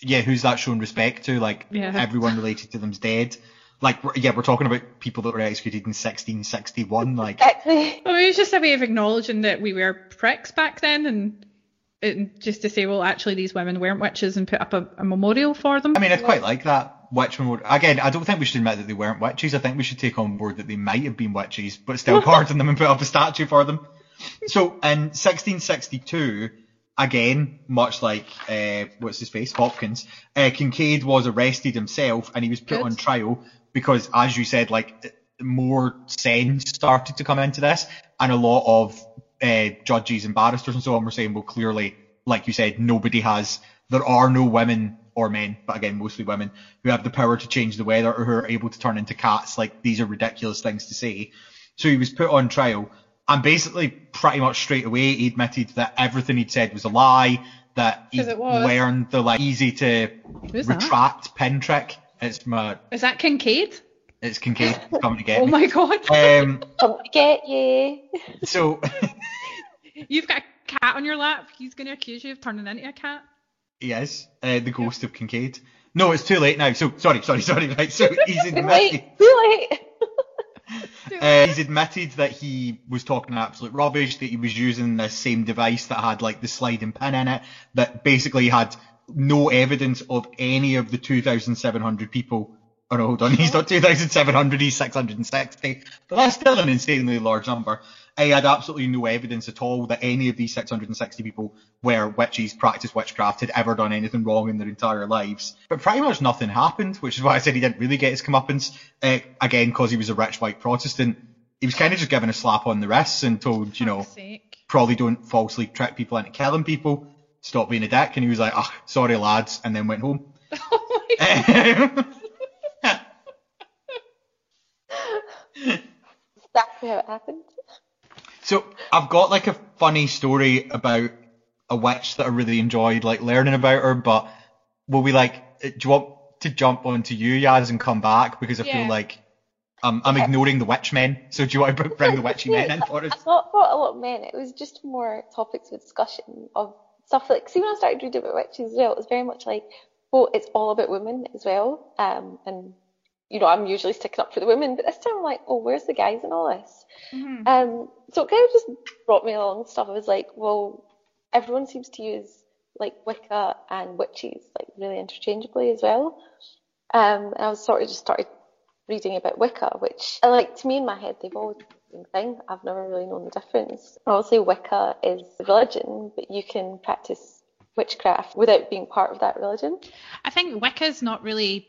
yeah, who's that shown respect to? Like Yeah. everyone related to them's dead. Like yeah, we're talking about people that were executed in 1661. Like Exactly. Well, it was just a way of acknowledging that we were pricks back then, and, and just to say, well, actually, these women weren't witches, and put up a, a memorial for them. I mean, I'd quite like that. Witch memorial. Again, I don't think we should admit that they weren't witches. I think we should take on board that they might have been witches, but still pardon them and put up a statue for them. So in 1662, again, much like uh, what's his face, Hopkins, uh, Kincaid was arrested himself and he was put Good. on trial because, as you said, like more sense started to come into this, and a lot of uh, judges and barristers and so on were saying, well, clearly, like you said, nobody has. There are no women or men, but again, mostly women, who have the power to change the weather or who are able to turn into cats. Like these are ridiculous things to say. So he was put on trial, and basically, pretty much straight away, he admitted that everything he'd said was a lie. That he learned the like easy to Who's that? retract pin trick. It's my Is that Kincaid? it's Kincaid coming to get Oh me. my god! Um, Come to get you. so You've got a cat on your lap. He's going to accuse you of turning into a cat. Yes, uh, the ghost of Kincaid. No, it's too late now. So sorry, sorry, sorry. Right, so he's Too admitted. late. Too late. Uh, he's admitted that he was talking absolute rubbish, that he was using the same device that had like the sliding pin in it, that basically had no evidence of any of the 2,700 people. Oh no, hold on, he's not 2,700, he's 660. But that's still an insanely large number. I had absolutely no evidence at all that any of these 660 people were witches, practiced witchcraft, had ever done anything wrong in their entire lives. But pretty much nothing happened, which is why I said he didn't really get his comeuppance. Uh, again, because he was a rich white Protestant. He was kind of just given a slap on the wrists and told, you know, probably don't falsely trick people into killing people. Stop being a dick. And he was like, ah, sorry lads, and then went home. Oh my god. Exactly how it happened. So I've got like a funny story about a witch that I really enjoyed like learning about her, but will we like uh, do you want to jump onto you, Yaz, and come back because I Yeah. feel like um, I'm ignoring the witch men. So do you want to bring the witchy men in for us? It's not about a lot of men. It was just more topics of discussion of stuff like. See, when I started reading about witches as well, it was very much like, well, it's all about women as well. Um, and you know, I'm usually sticking up for the women, but this time I'm like, oh, where's the guys in all this? Mhm. Um, so it kind of just brought me along stuff. I was like, well, everyone seems to use like Wicca and witches like really interchangeably as well. Um, and I was sort of just started reading about Wicca, which like to me in my head they've always been the same thing. I've never really known the difference. Obviously, Wicca is a religion, but you can practice witchcraft without being part of that religion. I think Wicca's not really.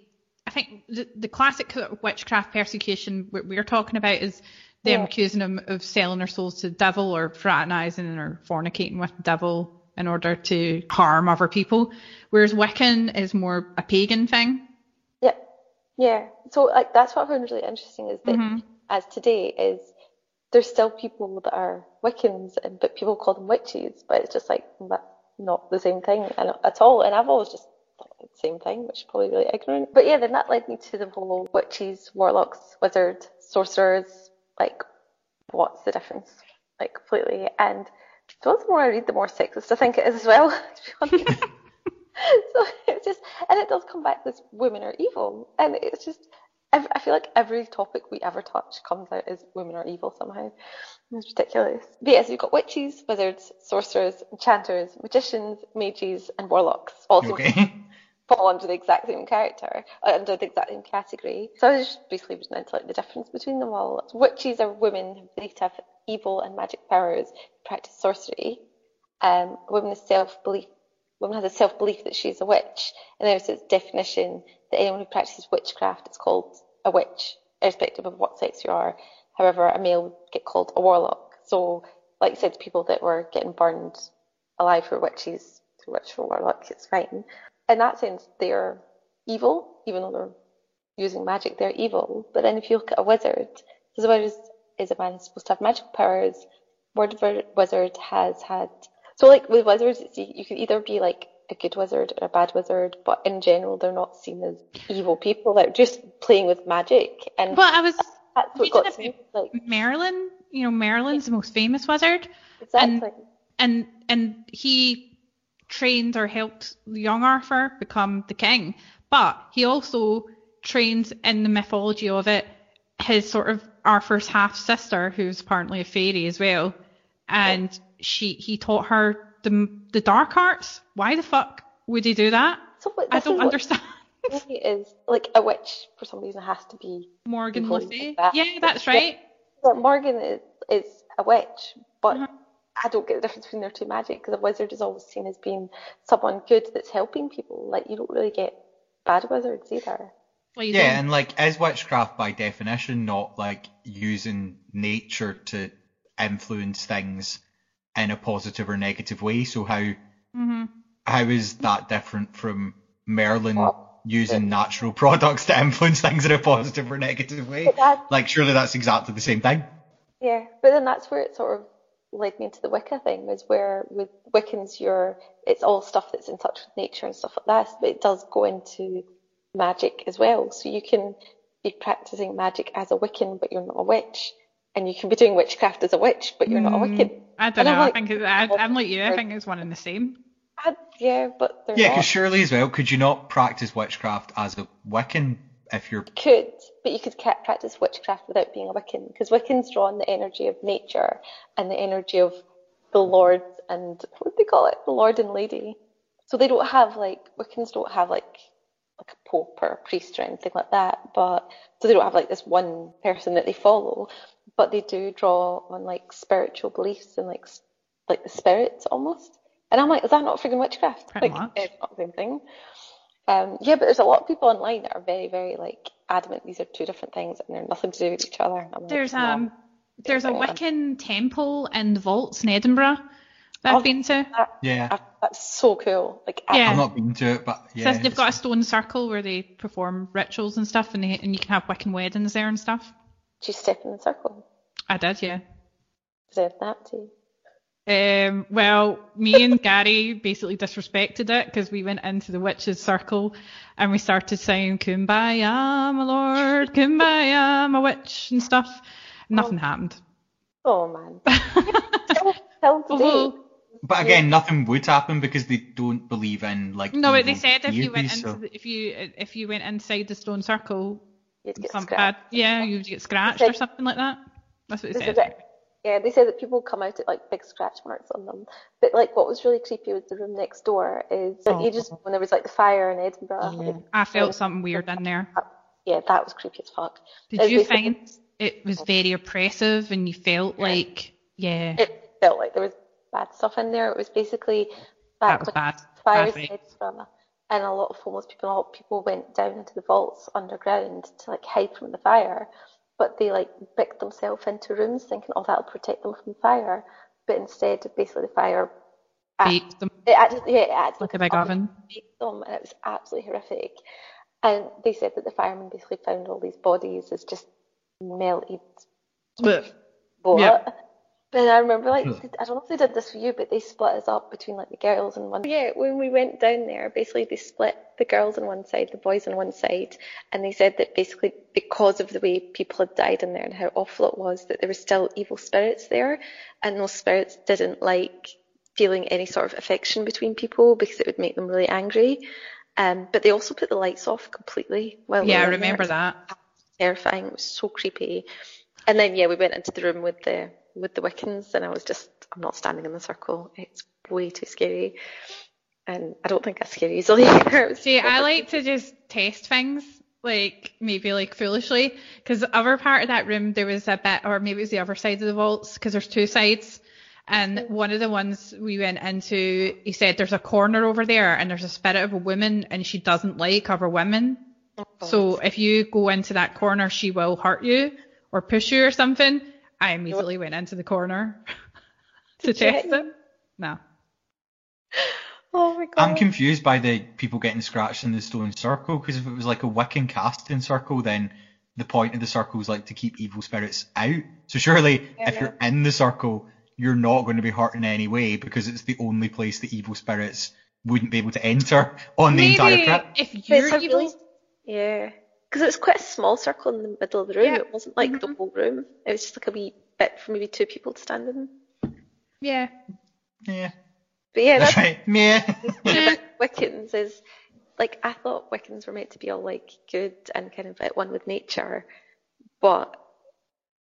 I think the, the classic witchcraft persecution we- we're talking about is them Yeah. accusing them of selling their souls to the devil or fraternizing or fornicating with the devil in order to harm other people. Whereas Wiccan is more a pagan thing. Yeah, yeah. So like that's what I found really interesting is that Mhm. as today is there's still people that are Wiccans, and but people call them witches, but it's just like that's not the same thing at all. And I've always just was the same thing, which is probably really ignorant. But yeah, then that led me to the whole witches, warlocks, wizards, sorcerers. Like, what's the difference? Like completely. And so the more I read, the more sexist I think it is as well. To be honest. so it's just, and it does come back to this women are evil, and it's just, I feel like every topic we ever touch comes out as women are evil somehow. It's ridiculous. But yes, you've got witches, wizards, sorcerers, enchanters, magicians, mages, and warlocks. All You okay? fall under the exact same character, uh, under the exact same category. So I was just basically reading into like the difference between them all. Witches are women who to have evil and magic powers, practice sorcery. Um, a woman is self-belief. Woman has a self-belief that she's a witch, and there's its definition that anyone who practices witchcraft is called a witch, irrespective of what sex you are. However, a male would get called a warlock. So, like I said, people that were getting burned alive for witches, to witch for warlock, it's fine in that sense, they're evil, even though they're using magic, they're evil. But then if you look at a wizard, because a wizard is a man supposed to have magic powers, word wi- wizard has had. So, like with wizards, it's, you can either be like a good wizard or a bad wizard, but in general, they're not seen as evil people. They're just playing with magic. And Well, I was that's what got to me. Like, Merlin. You know, Merlin's the most famous wizard. exactly. and and he trained or helped young Arthur become the king, but he also trains in the mythology of it his sort of Arthur's half sister, who's apparently a fairy as well, and she he taught her the the dark arts. Why the fuck would he do that? So, I don't understand. is like a witch for some reason has to be. Morgan Le Fay. like that. Yeah, that's right. But Morgan is, is a witch, but Mhm. I don't get the difference between their two magic because a wizard is always seen as being someone good that's helping people. Like you don't really get bad wizards either. Well, Yeah, don't- and like is witchcraft by definition not like using nature to influence things in a positive or negative way? So how Mhm. how is that different from Merlin Well, using natural products to influence things in a positive or negative way? That, Like surely that's exactly the same thing. yeah, but then that's where it sort of led me into the Wicca thing, was where with Wiccans you're it's all stuff that's in touch with nature and stuff like that, but it does go into magic as well. So you can be practicing magic as a Wiccan, but you're not a witch, and you can be doing witchcraft as a witch, but you're not a Mm, Wiccan. I don't And I'm know. I like- think it, I, I'm like you. I think it's one and the same. I, yeah, but they're Yeah, because surely as well, could you not practice witchcraft as a Wiccan if you're could, but you could practice witchcraft without being a Wiccan, because Wiccans draw on the energy of nature and the energy of the Lord and what do they call it, the Lord and Lady. So they don't have like Wiccans don't have like like a pope or a priest or anything like that, but so they don't have like this one person that they follow, but they do draw on like spiritual beliefs and like like the spirits almost. And I'm like, is that not freaking witchcraft? Pretty like, much. it's not the same thing. Um, yeah, but there's a lot of people online that are very, very like adamant these are two different things and they're nothing to do with each other. And I'm like, There's "No." um there's a Yeah. Wiccan temple and the vaults in Edinburgh that Oh, I've been to. That- yeah. I- that's so cool. Like, Yeah. I've not been to it, but So yeah. they've got a stone circle where they perform rituals and stuff, and they, and you can have Wiccan weddings there and stuff. do you step in the circle? I did, yeah. Does anything happen to you? Um, well, me and Gary basically disrespected it because we went into the witches' circle and we started saying "Kumbaya, my lord, Kumbaya, my witch" and stuff. Nothing happened. Oh man. Tell, tell today. But again, nothing would happen because they don't believe in like. no, but they evil said if you went deities, into the, if you if you went inside the stone circle, You'd get some scratched. bad, yeah, you would get scratched said- or something like that. That's what they This is said. It. Yeah, they said that people come out at like big scratch marks on them. But like what was really creepy was the room next door is like Oh. ages when there was like the fire in Edinburgh. like, I felt something weird in there. yeah, that was creepy as fuck. Did It you was- find it was very oppressive and you felt like, yeah, it felt like there was bad stuff in there. It was basically that back was when bad. fires in. Edinburgh and a lot of homeless people, a lot of people went down into the vaults underground to like hide from the fire, but they like bicked themselves into rooms thinking, oh, that'll protect them from fire. But instead, basically, the fire Baked them it actually, yeah, it actually like a big oven. baked them, and it was absolutely horrific. And they said that the firemen basically found all these bodies as just melted But. Yeah. But I remember, like, Ugh. I don't know if they did this for you, but they split us up between like the girls and one. Yeah, when we went down there, basically they split the girls on one side, the boys on one side, and they said that basically because of the way people had died in there and how awful it was, that there were still evil spirits there, and those spirits didn't like feeling any sort of affection between people because it would make them really angry. Um, but they also put the lights off completely. While we yeah, I were in there. remember that. terrifying. It was so creepy. And then yeah, we went into the room with the with the Wiccans, and I was just I'm not standing in the circle. It's way too scary, and I don't think I scare easily either. See, I like to just test things, like maybe like foolishly, because the other part of that room there was a bit, or maybe it was the other side of the vaults, because there's two sides. And mm-hmm. one of the ones we went into, he said there's a corner over there, and there's a spirit of a woman, and she doesn't like other women. Oh, so if you go into that corner, she will hurt you or push you or something. I immediately went into the corner to Did you test. No. Oh my god. I'm confused by the people getting scratched in the stone circle because if it was like a Wiccan casting circle, then the point of the circle is like to keep evil spirits out. So surely, if Yeah. you're in the circle, you're not going to be hurt in any way because it's the only place that evil spirits wouldn't be able to enter on the entire Maybe trip. if you're evil, really- yeah, because it was quite a small circle in the middle of the room. Yeah. It wasn't like the Mhm. whole room. It was just like a wee bit for maybe two people to stand in. yeah. Yeah. But yeah, That's that's right. Yeah. about Wiccans is like I thought Wiccans were meant to be all like good and kind of at one with nature, but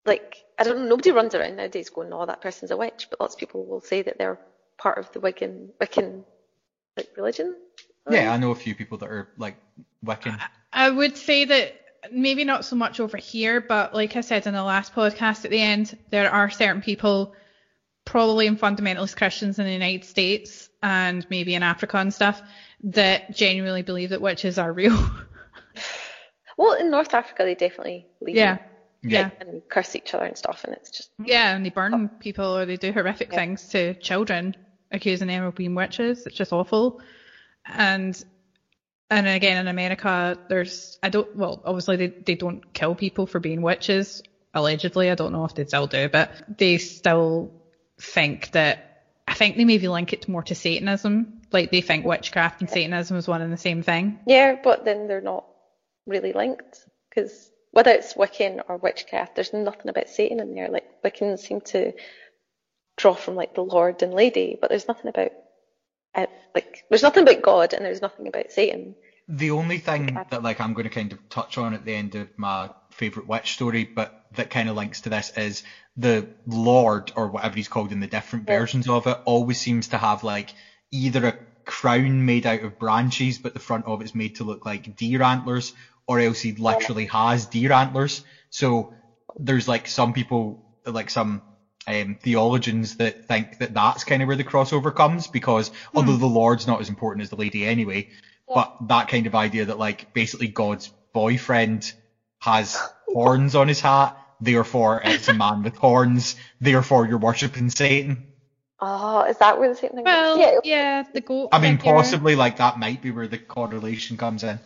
like I don't know, nobody runs around nowadays going, "Oh, that person's a witch," but lots of people will say that they're part of the Wiccan Wiccan like religion. yeah, I know a few people that are like Wiccan. I would say that maybe not so much over here, but like I said in the last podcast at the end, there are certain people, probably in fundamentalist Christians in the United States and maybe in Africa and stuff, that genuinely believe that witches are real. Well, in North Africa, they definitely believe yeah. Yeah. and curse each other and stuff, and it's just Yeah, and they burn oh. people or they do horrific Yeah. things to children, accusing them of being witches. It's just awful. And and again in America, there's I don't well obviously they they don't kill people for being witches allegedly. I don't know if they still do, but they still think that I think they maybe link it more to Satanism. Like they think witchcraft and Satanism is one and the same thing. yeah, but then they're not really linked because whether it's Wiccan or witchcraft, there's nothing about Satan in there. Like Wiccans seem to draw from like the Lord and Lady, but there's nothing about uh, like there's nothing about God and there's nothing about Satan. The only thing that like I'm going to kind of touch on at the end of my favorite witch story, but that kind of links to this is the Lord or whatever he's called in the different Yeah. versions of it always seems to have like either a crown made out of branches, but the front of it's made to look like deer antlers, or else he literally has deer antlers. So there's like some people, like some um, theologians that think that that's kind of where the crossover comes because although the Lord's not as important as the lady anyway, but that kind of idea that like basically God's boyfriend has horns on his hat, therefore it's a man with horns, therefore you're worshipping Satan. Oh, is that where the Satan thing? Well, yeah, yeah, the goat. I mean, figure. possibly like that might be where the correlation comes in.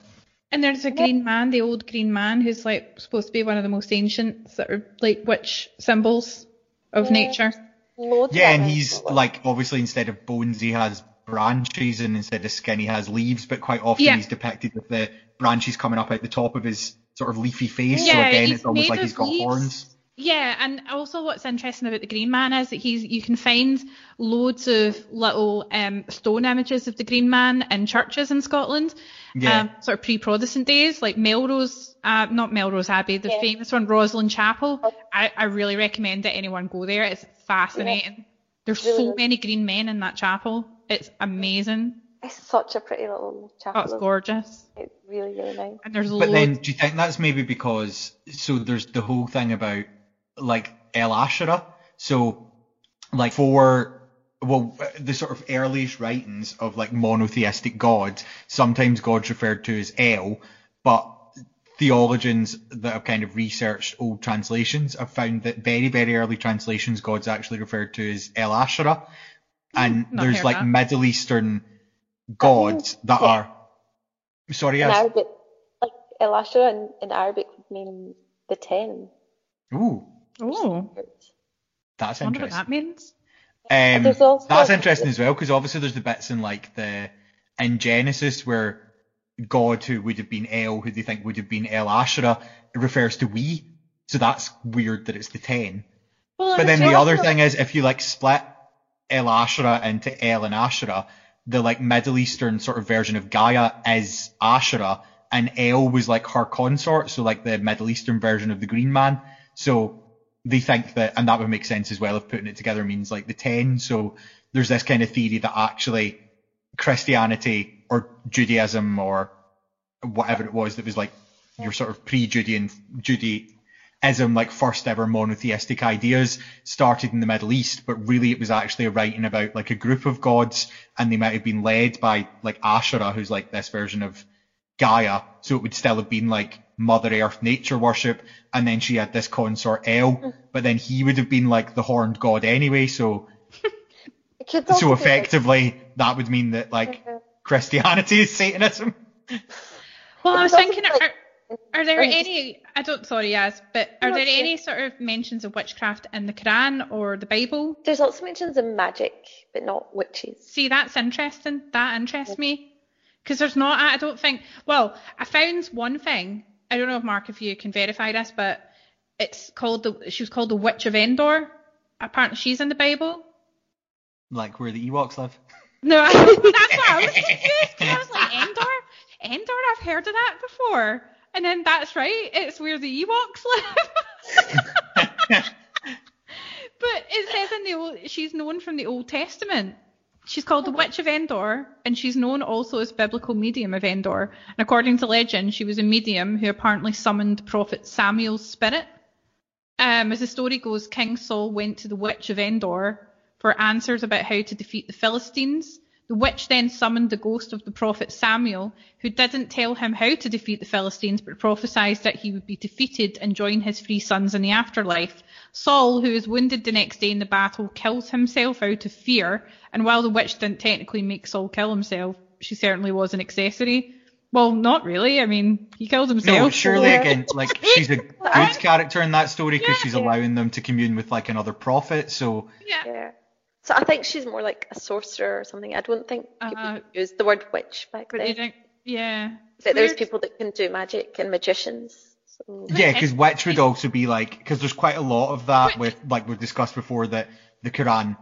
And there's a green man, the old green man, who's like supposed to be one of the most ancient sort of like witch symbols of Yeah. nature. loads of Yeah, and he's like obviously instead of bones he has branches, and instead of skin he has leaves. But quite often Yeah. he's depicted with the branches coming up out the top of his sort of leafy face. so Yeah, again, it's almost like he's got leaves. horns. Yeah, and also what's interesting about the Green Man is that he's you can find loads of little um, stone images of the Green Man in churches in Scotland, Yeah. um, sort of pre-Protestant days, like Melrose, uh, not Melrose Abbey, the Yeah. famous one, Rosslyn Chapel. I, I really recommend that anyone go there. It's fascinating. There's Really so is. many green men in that chapel. It's amazing. It's such a pretty little chapel. Oh, it's gorgeous. It's really, really nice. And there's But loads. then, do you think that's maybe because so there's the whole thing about like El Asherah? So, like for well, the sort of earliest writings of like monotheistic gods, sometimes God's referred to as El, but theologians that have kind of researched old translations have found that very, very early translations, God's actually referred to as El Asherah. Hmm, and not there's like that. Middle Eastern oh, gods that yeah. are. Sorry, In yes. Arabic, like Elisha in, in Arabic would mean the ten. Ooh, oh, that's I wonder what interesting. that means. Um, also- that's interesting as well because obviously there's the bits in like the in Genesis where God, who would have been El, who they think would have been El Asherah, refers to we. So that's weird that it's the ten. Well, But then the also- other thing is if you like split El Asherah into El and Asherah, the like Middle Eastern sort of version of Gaia is Asherah, and El was like her consort, so like the Middle Eastern version of the Green Man. So they think that, and that would make sense as well if putting it together means like the ten. So there's this kind of theory that actually Christianity or Judaism or whatever it was that was like your sort of pre-Judean Judaism, like first ever monotheistic ideas started in the Middle East, but really it was actually a writing about like a group of gods and they might have been led by like Asherah, who's like this version of Gaia. So it would still have been like Mother Earth nature worship. And then she had this consort El, but then he would have been like the horned god anyway. So, It could also so be, like, effectively that would mean that like Mhm. Christianity is Satanism. Well, I was thinking, are, are there any? I don't. Sorry, yes, but are there any sort of mentions of witchcraft in the Quran or the Bible? There's lots of mentions of magic, but not witches. See, that's interesting. That interests me because there's not. I don't think. Well, I found one thing. I don't know if Mark, if you can verify this, but it's called the. She was called the Witch of Endor. Apparently, she's in the Bible. Like where the Ewoks live. No, I that's what I was confused. 'cause I was like, Endor? Endor, I've heard of that before. And then that's right, it's where the Ewoks live. but it says in the old, she's known from the Old Testament. She's called the Witch of Endor, and she's known also as biblical medium of Endor. And according to legend, she was a medium who apparently summoned prophet Samuel's spirit. Um, as the story goes, King Saul went to the Witch of Endor for answers about how to defeat the Philistines. The witch then summoned the ghost of the prophet Samuel, who didn't tell him how to defeat the Philistines, but prophesied that he would be defeated and join his three sons in the afterlife. Saul, who is wounded the next day in the battle, kills himself out of fear, and while the witch didn't technically make Saul kill himself, she certainly was an accessory. Well, not really. I mean, he killed himself. No, surely Yeah. again, like she's a good character in that story because she's allowing them to commune with like another prophet. So Yeah. Yeah. So I think she's more like a sorcerer or something. I don't think people Uh, use the word witch back But then. you don't, yeah. It's But there's people that can do magic and magicians. So, yeah, because witch would also be like because there's quite a lot of that with like we've discussed before that the Quran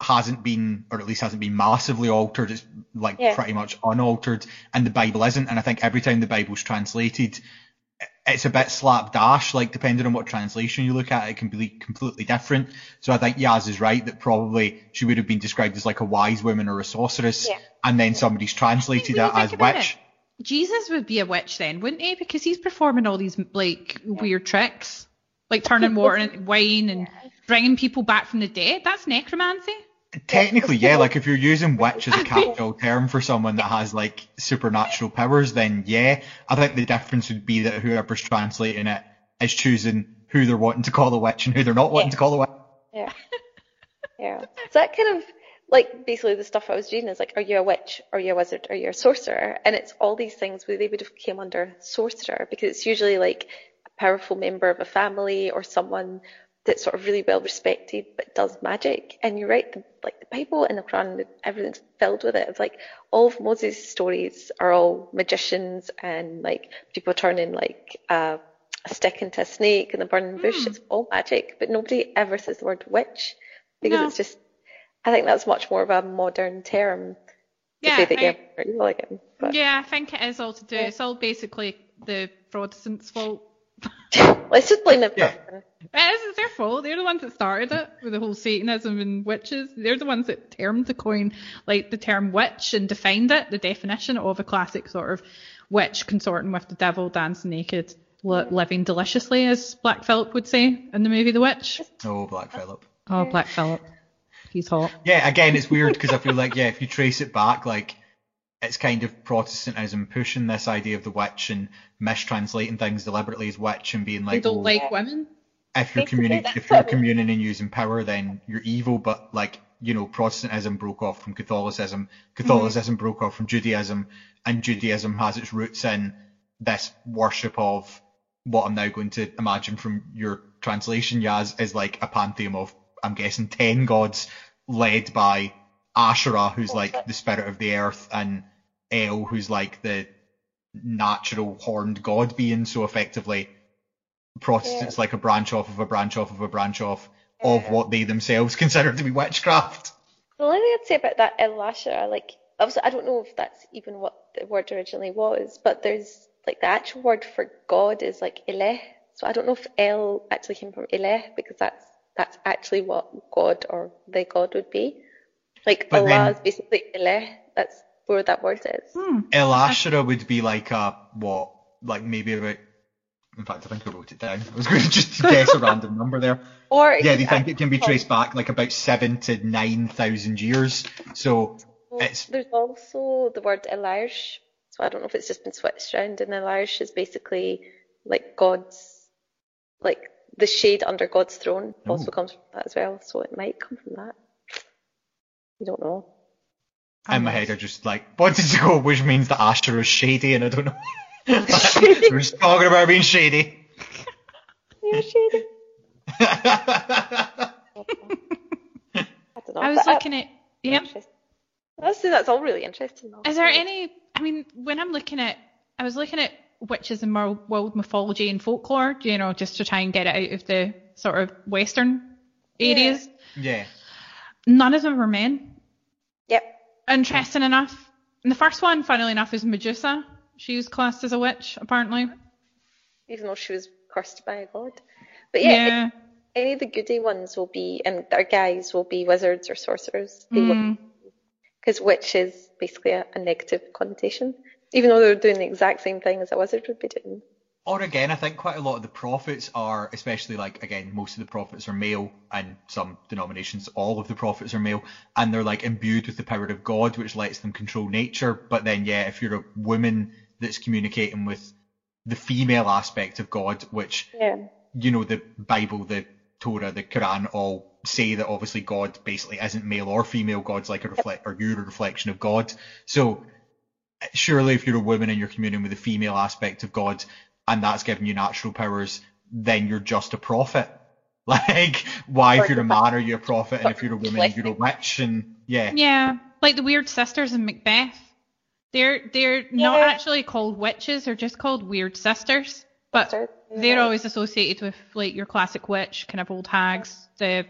hasn't been or at least hasn't been massively altered. It's like Yeah. pretty much unaltered, and the Bible isn't. And I think every time the Bible's translated, it's a bit slapdash. Like depending on what translation you look at, it can be completely different. So I think Yaz is right that probably she would have been described as like a wise woman or a sorceress, Yeah. and then somebody's translated When it as witch. it, Jesus would be a witch then, wouldn't he? Because he's performing all these like weird tricks, like turning water into wine and bringing people back from the dead. That's necromancy. Technically, yeah, like if you're using witch as a catch-all term for someone that has like supernatural powers, then yeah, I think the difference would be that whoever's translating it is choosing who they're wanting to call a witch and who they're not wanting Yeah. to call a witch. yeah. Yeah. So that kind of like basically the stuff I was reading is like, are you a witch? Are you a wizard? Are you a sorcerer? And it's all these things where they would have came under sorcerer because it's usually like a powerful member of a family or someone that's sort of really well respected but does magic. And you're right, the, like the Bible and the Quran, everything's filled with it. It's like all of Moses' stories are all magicians and like people turning like uh, a stick into a snake and the burning bush. It's all magic, but nobody ever says the word witch because No. it's just. I think that's much more of a modern term to Yeah, say that I- you're evil again. But Yeah, I think it is all to do. It's all basically the Protestants' fault. let's just blame them for Yeah. everything. It is, it's their fault. They're the ones that started it with the whole Satanism and witches. They're the ones that termed the coin, like the term witch, and defined it, the definition of a classic sort of witch consorting with the devil, dancing naked, li- mm-hmm. living deliciously, as Black Phillip would say in the movie The Witch. Oh, Black Phillip. Oh, Black Phillip. He's hot. Yeah, again, it's weird because I feel like yeah, if you trace it back, like it's kind of Protestantism pushing this idea of the witch and mistranslating things deliberately as witch and being They like, don't well, like women. if you're communing if you're communing and using power then you're evil but like you know protestantism broke off from catholicism. Catholicism broke off from judaism and judaism has its roots in this worship of what i'm now going to imagine from your translation yaz is like a pantheon of i'm guessing 10 gods led by asherah who's like the spirit of the earth and el who's like the natural horned god being so effectively Protestants like a branch off of a branch off of a branch off of what they themselves consider to be witchcraft. The only thing I'd say about that Elisha, like obviously I don't know if that's even what the word originally was, but there's like the actual word for God is like Eleh. So I don't know if El actually came from Eleh because that's that's actually what God or the God would be. Like But Allah then- is basically Eleh. That's where that word is. Hmm. El Asherah would be like a what? Like maybe about. In fact, I think I wrote it down. I was going to just guess a random number there. Or Yeah, they think it can be traced back like about seven to nine thousand years. So Well, it's There's also the word Elish. So I don't know if it's just been switched around. And Elish is basically like God's, like the shade under God's throne also Ooh. comes from that as well. So it might come from that. You don't know. in um, my head, I just like wanted to go, which means that Asherah is shady, and I don't know. We're just talking about being shady. You're shady. I don't know. I was but, looking at. Yep. interesting. That's, that's all really interesting though. Is there any? I mean, when I'm looking at, I was looking at witches in world, world mythology and folklore, you know, just to try and get it out of the sort of Western areas. yeah. None of them were men. Yep. interesting enough. And the first one, funnily enough, is Medusa. She was classed as a witch, apparently. Even though she was cursed by a god. But yeah, Yeah. any of the goody ones will be, and their guys will be wizards or sorcerers. Mm. Because witch is basically a, a negative connotation, even though they're doing the exact same thing as a wizard would be doing. Or again, I think quite a lot of the prophets are, especially like again, most of the prophets are male, and some denominations, all of the prophets are male, and they're like imbued with the power of God, which lets them control nature. But then, yeah, if you're a woman that's communicating with the female aspect of God, which Yeah. you know the Bible, the Torah, the Quran all say that obviously God basically isn't male or female. God's like a reflect, or you're a reflection of God. So surely, if you're a woman and you're communing with the female aspect of God, and that's giving you natural powers, then you're just a prophet. Like, why if you're a man are you a prophet, and if you're a woman you're a witch, and yeah, Yeah, like the weird sisters in Macbeth. They're they're not actually called witches. They're just called weird sisters. But Sisters, they're yeah. always associated with like your classic witch, kind of old hags. The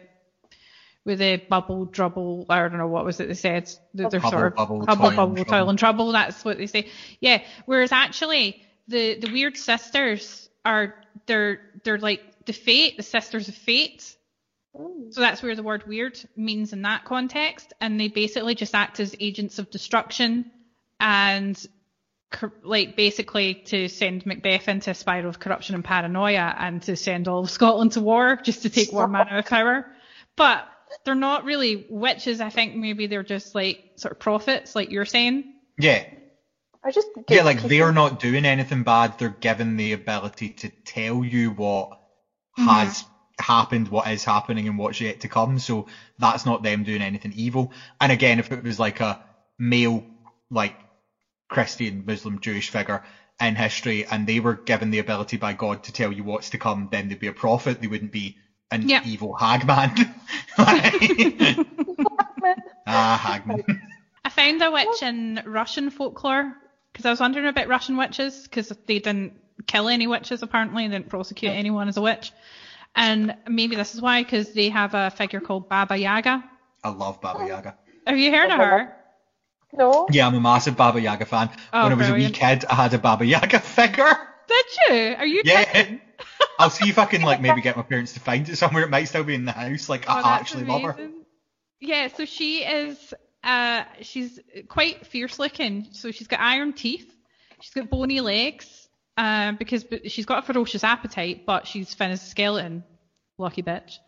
with the bubble trouble. I don't know what was it they said. They're Hubble, sort of bubble, hubble, toil bubble, trouble. toil and trouble. That's what they say. Yeah. Whereas actually the the weird sisters are they're they're like the fate, the sisters of fate. Mm. So that's where the word weird means in that context. And they basically just act as agents of destruction and cor- like basically to send Macbeth into a spiral of corruption and paranoia and to send all of Scotland to war just to take one man out of power. But they're not really witches. I think maybe they're just like sort of prophets, like you're saying. yeah, Or just good yeah. Like people. they're not doing anything bad. They're given the ability to tell you what has happened, what is happening, and what's yet to come. So that's not them doing anything evil. And again, if it was like a male, like Christian, Muslim, Jewish figure in history, and they were given the ability by God to tell you what's to come, then they'd be a prophet. They wouldn't be an Yeah. evil hagman. Like- ah, hagman. I found a witch in Russian folklore because I was wondering about Russian witches because they didn't kill any witches apparently, they didn't prosecute anyone as a witch. And maybe this is why, because they have a figure called Baba Yaga. I love Baba oh. Yaga. Have you heard of her? No. Yeah, I'm a massive Baba Yaga fan. Oh, when I was a wee kid, I had a Baba Yaga figure. Did you? Are you Yeah. kidding? I'll see if I can like maybe get my parents to find it somewhere. It might still be in the house. Like Oh, I that's actually love her. Yeah, so she is uh she's quite fierce looking. So she's got iron teeth, she's got bony legs, uh, because she's got a ferocious appetite, but she's thin as a skeleton. Lucky bitch.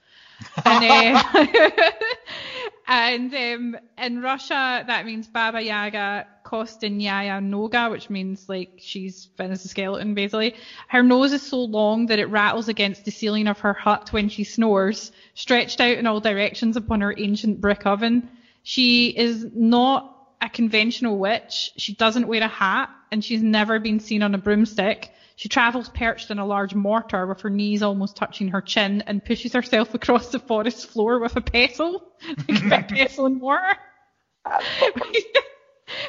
And, uh, and um, in Russia, that means Baba Yaga Kostyanaya Noga, which means like she's thin as a skeleton, basically. Her nose is so long that it rattles against the ceiling of her hut when she snores, stretched out in all directions upon her ancient brick oven. She is not a conventional witch. She doesn't wear a hat, and she's never been seen on a broomstick. She travels perched in a large mortar with her knees almost touching her chin and pushes herself across the forest floor with a pestle, like a big pestle and mortar.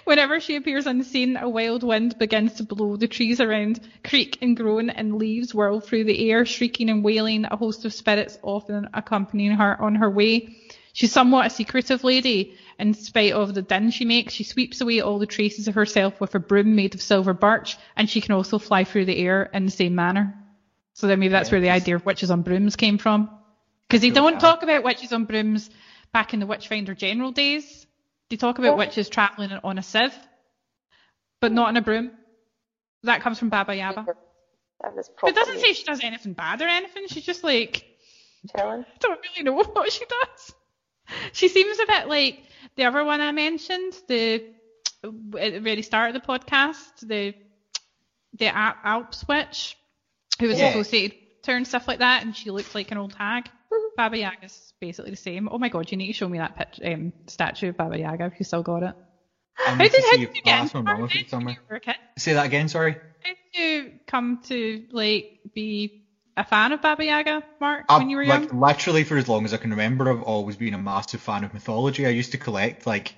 Whenever she appears on the scene, a wild wind begins to blow. The trees around creak and groan, and leaves whirl through the air, shrieking and wailing. A host of spirits often accompanying her on her way. She's somewhat a secretive lady. In spite of the din she makes, she sweeps away all the traces of herself with a broom made of silver birch, and she can also fly through the air in the same manner. So then maybe that's where the idea of witches on brooms came from. Because they Cool, don't yeah. talk about witches on brooms back in the Witchfinder General days. They talk about Oh. witches travelling on a sieve, but not on a broom. That comes from Baba Yaga. That was But it doesn't say she does anything bad or anything. She's just like, chilling. I don't really know what she does. She seems a bit like the other one I mentioned, the at the very start of the podcast, the the Al- Alps witch, who was Yeah. associated with her and stuff like that, and she looked like an old hag. Baba Yaga is basically the same. Oh my god, you need to show me that pitch, um, statue of Baba Yaga if you still got it. I How did, how did you get into mum if Barnet it's somewhere. when you were a kid? Say that again. Sorry. How did you come to like be a fan of Baba Yaga, Mark, I've, when you were young? like literally for as long as I can remember, I've always been a massive fan of mythology. I used to collect like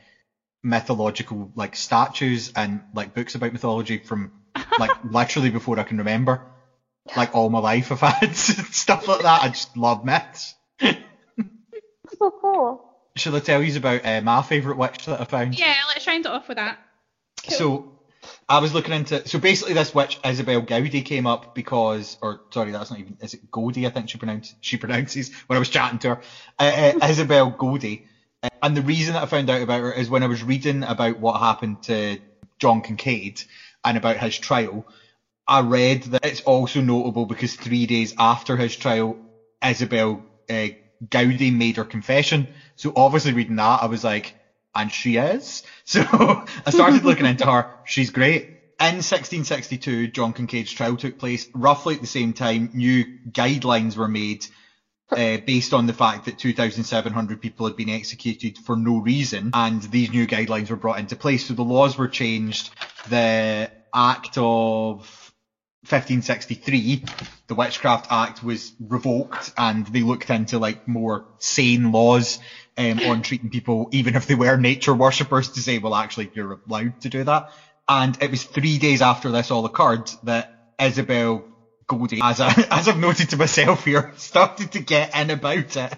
mythological like statues and like books about mythology from like literally before I can remember. Like all my life, I've had stuff like that. I just love myths. So cool. shall I tell you about uh, my favourite witch that I found? Yeah, let's round it off with that. Cool. So I was looking into so basically this witch Isabel Gowdie came up because or sorry that's not even is it Goldie I think she pronounces she pronounces when I was chatting to her. Uh, uh, Isabel Goldie uh, and the reason that I found out about her is when I was reading about what happened to John Kincaid and about his trial I read that it's also notable because three days after his trial Isabel uh, Gowdie made her confession. So obviously reading that I was like and she is. So I started looking into her. She's great. In 1662, John Kincaid's trial took place. Roughly at the same time, new guidelines were made uh, based on the fact that 2,700 people had been executed for no reason, and these new guidelines were brought into place. So the laws were changed. The Act of 1563, the Witchcraft Act was revoked, and they looked into like more sane laws um, on treating people, even if they were nature worshippers, to say, well, actually, you're allowed to do that. And it was three days after this all occurred that Isabel Goldie, as, I, as I've noted to myself here, started to get in about it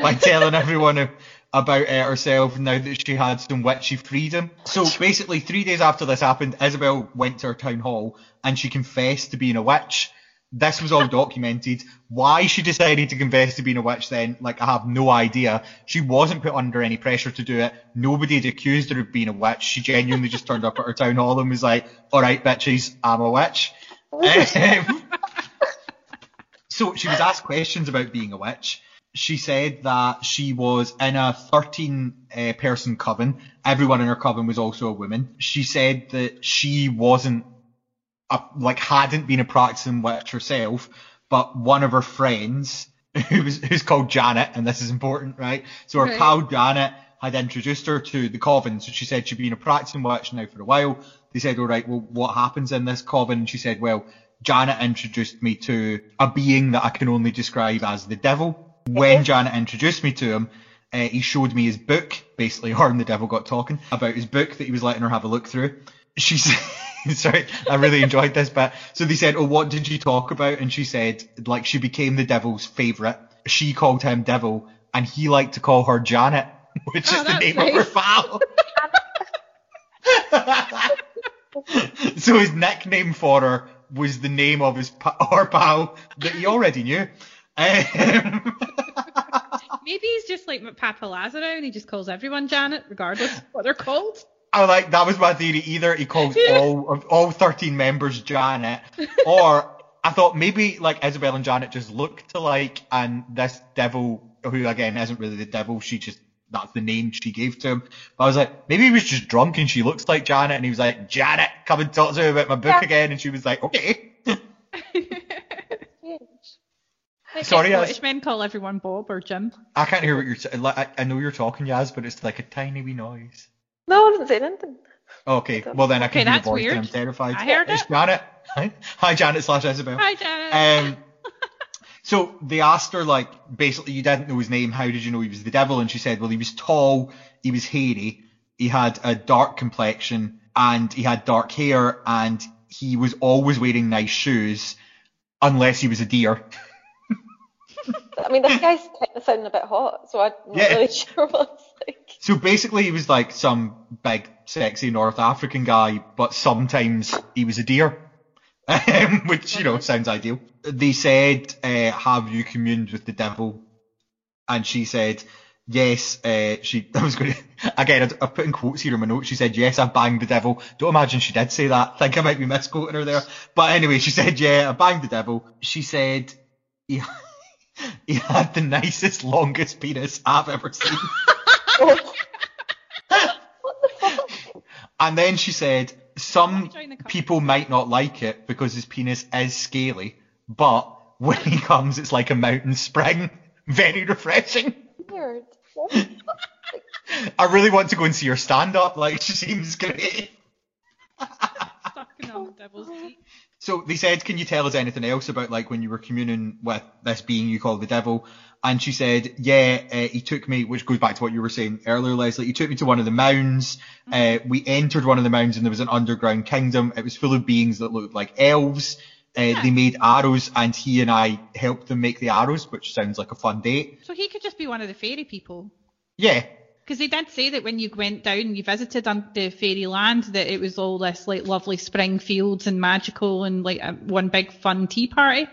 by telling everyone about it herself now that she had some witchy freedom. So basically, three days after this happened, Isabel went to her town hall and she confessed to being a witch. This was all documented. Why she decided to confess to being a witch then, like, I have no idea. She wasn't put under any pressure to do it. Nobody had accused her of being a witch. She genuinely just turned up at her town hall and was like, alright, bitches, I'm a witch. Um, so she was asked questions about being a witch. She said that she was in a 13 uh, person coven. Everyone in her coven was also a woman. She said that she wasn't a, like hadn't been a practicing witch herself, but one of her friends, who was who's called Janet, and this is important, right? So her Right. pal Janet had introduced her to the coven. So she said she'd been a practicing witch now for a while. They said, all right, well, what happens in this coven? And she said, well, Janet introduced me to a being that I can only describe as the devil. When Janet introduced me to him, uh, he showed me his book, basically her and the devil got talking about his book that he was letting her have a look through. She said, sorry, I really enjoyed this bit. So they said, oh, what did you talk about? And she said, like, she became the devil's favourite. She called him devil and he liked to call her Janet, which Oh, is the name of her nice. pal. so his nickname for her was the name of his pa- her pal that he already knew. Um, Maybe he's just like Papa Lazarou and he just calls everyone Janet, regardless of what they're called. I like that was my theory. Either he calls all of all thirteen members Janet, or I thought maybe like Isabel and Janet just look alike, and this devil, who again isn't really the devil, she just that's the name she gave to him. But I was like, maybe he was just drunk and she looks like Janet, and he was like, Janet, come and talk to me about my book Yeah. again, and she was like, okay. Strange. Like Sorry, Scottish Yaz. men call everyone Bob or Jim. I can't hear what you're saying. Like, I, I know you're talking, Yaz, but it's like a tiny wee noise. No, I wasn't saying anything. Okay, well then I Okay, can hear that's your voice and I'm terrified. I heard it's it. Janet. Hi, Hi Janet slash Isabel. Hi, Janet. Um, so they asked her like, basically, you didn't know his name. How did you know he was the devil? And she said, well, he was tall, he was hairy, he had a dark complexion, and he had dark hair, and he was always wearing nice shoes, unless he was a deer. I mean, this guy's kind of sounding a bit hot, so I'm not Yeah. really sure what it's like. So basically, he was like some big, sexy North African guy, but sometimes he was a deer, um, which you know sounds ideal. They said, uh, "Have you communed with the devil?" And she said, "Yes." Uh, she, I was going to again. I- I've put in quotes here in my notes. She said, "Yes, I banged the devil." Don't imagine she did say that. think I might be misquoting her there. But anyway, she said, "Yeah, I banged the devil." She said, "He, he had the nicest, longest penis I've ever seen." what the fuck? And then she said, some Join the company. people might not like it because his penis is scaly, but when he comes, it's like a mountain spring. Very refreshing. Weird. I really want to go and see her stand up. Like, she seems great. Sucking on the devil's teeth. So they said, can you tell us anything else about like when you were communing with this being you call the devil? And she said, yeah, uh, he took me, which goes back to what you were saying earlier, Leslie. He took me to one of the mounds. Uh, we entered one of the mounds and there was an underground kingdom. It was full of beings that looked like elves. Uh, They made arrows and he and I helped them make the arrows, which sounds like a fun date. So he could just be one of the fairy people. Yeah. Because they did say that when you went down and you visited on the fairyland, that it was all this like lovely spring fields and magical and like a, one big fun tea party.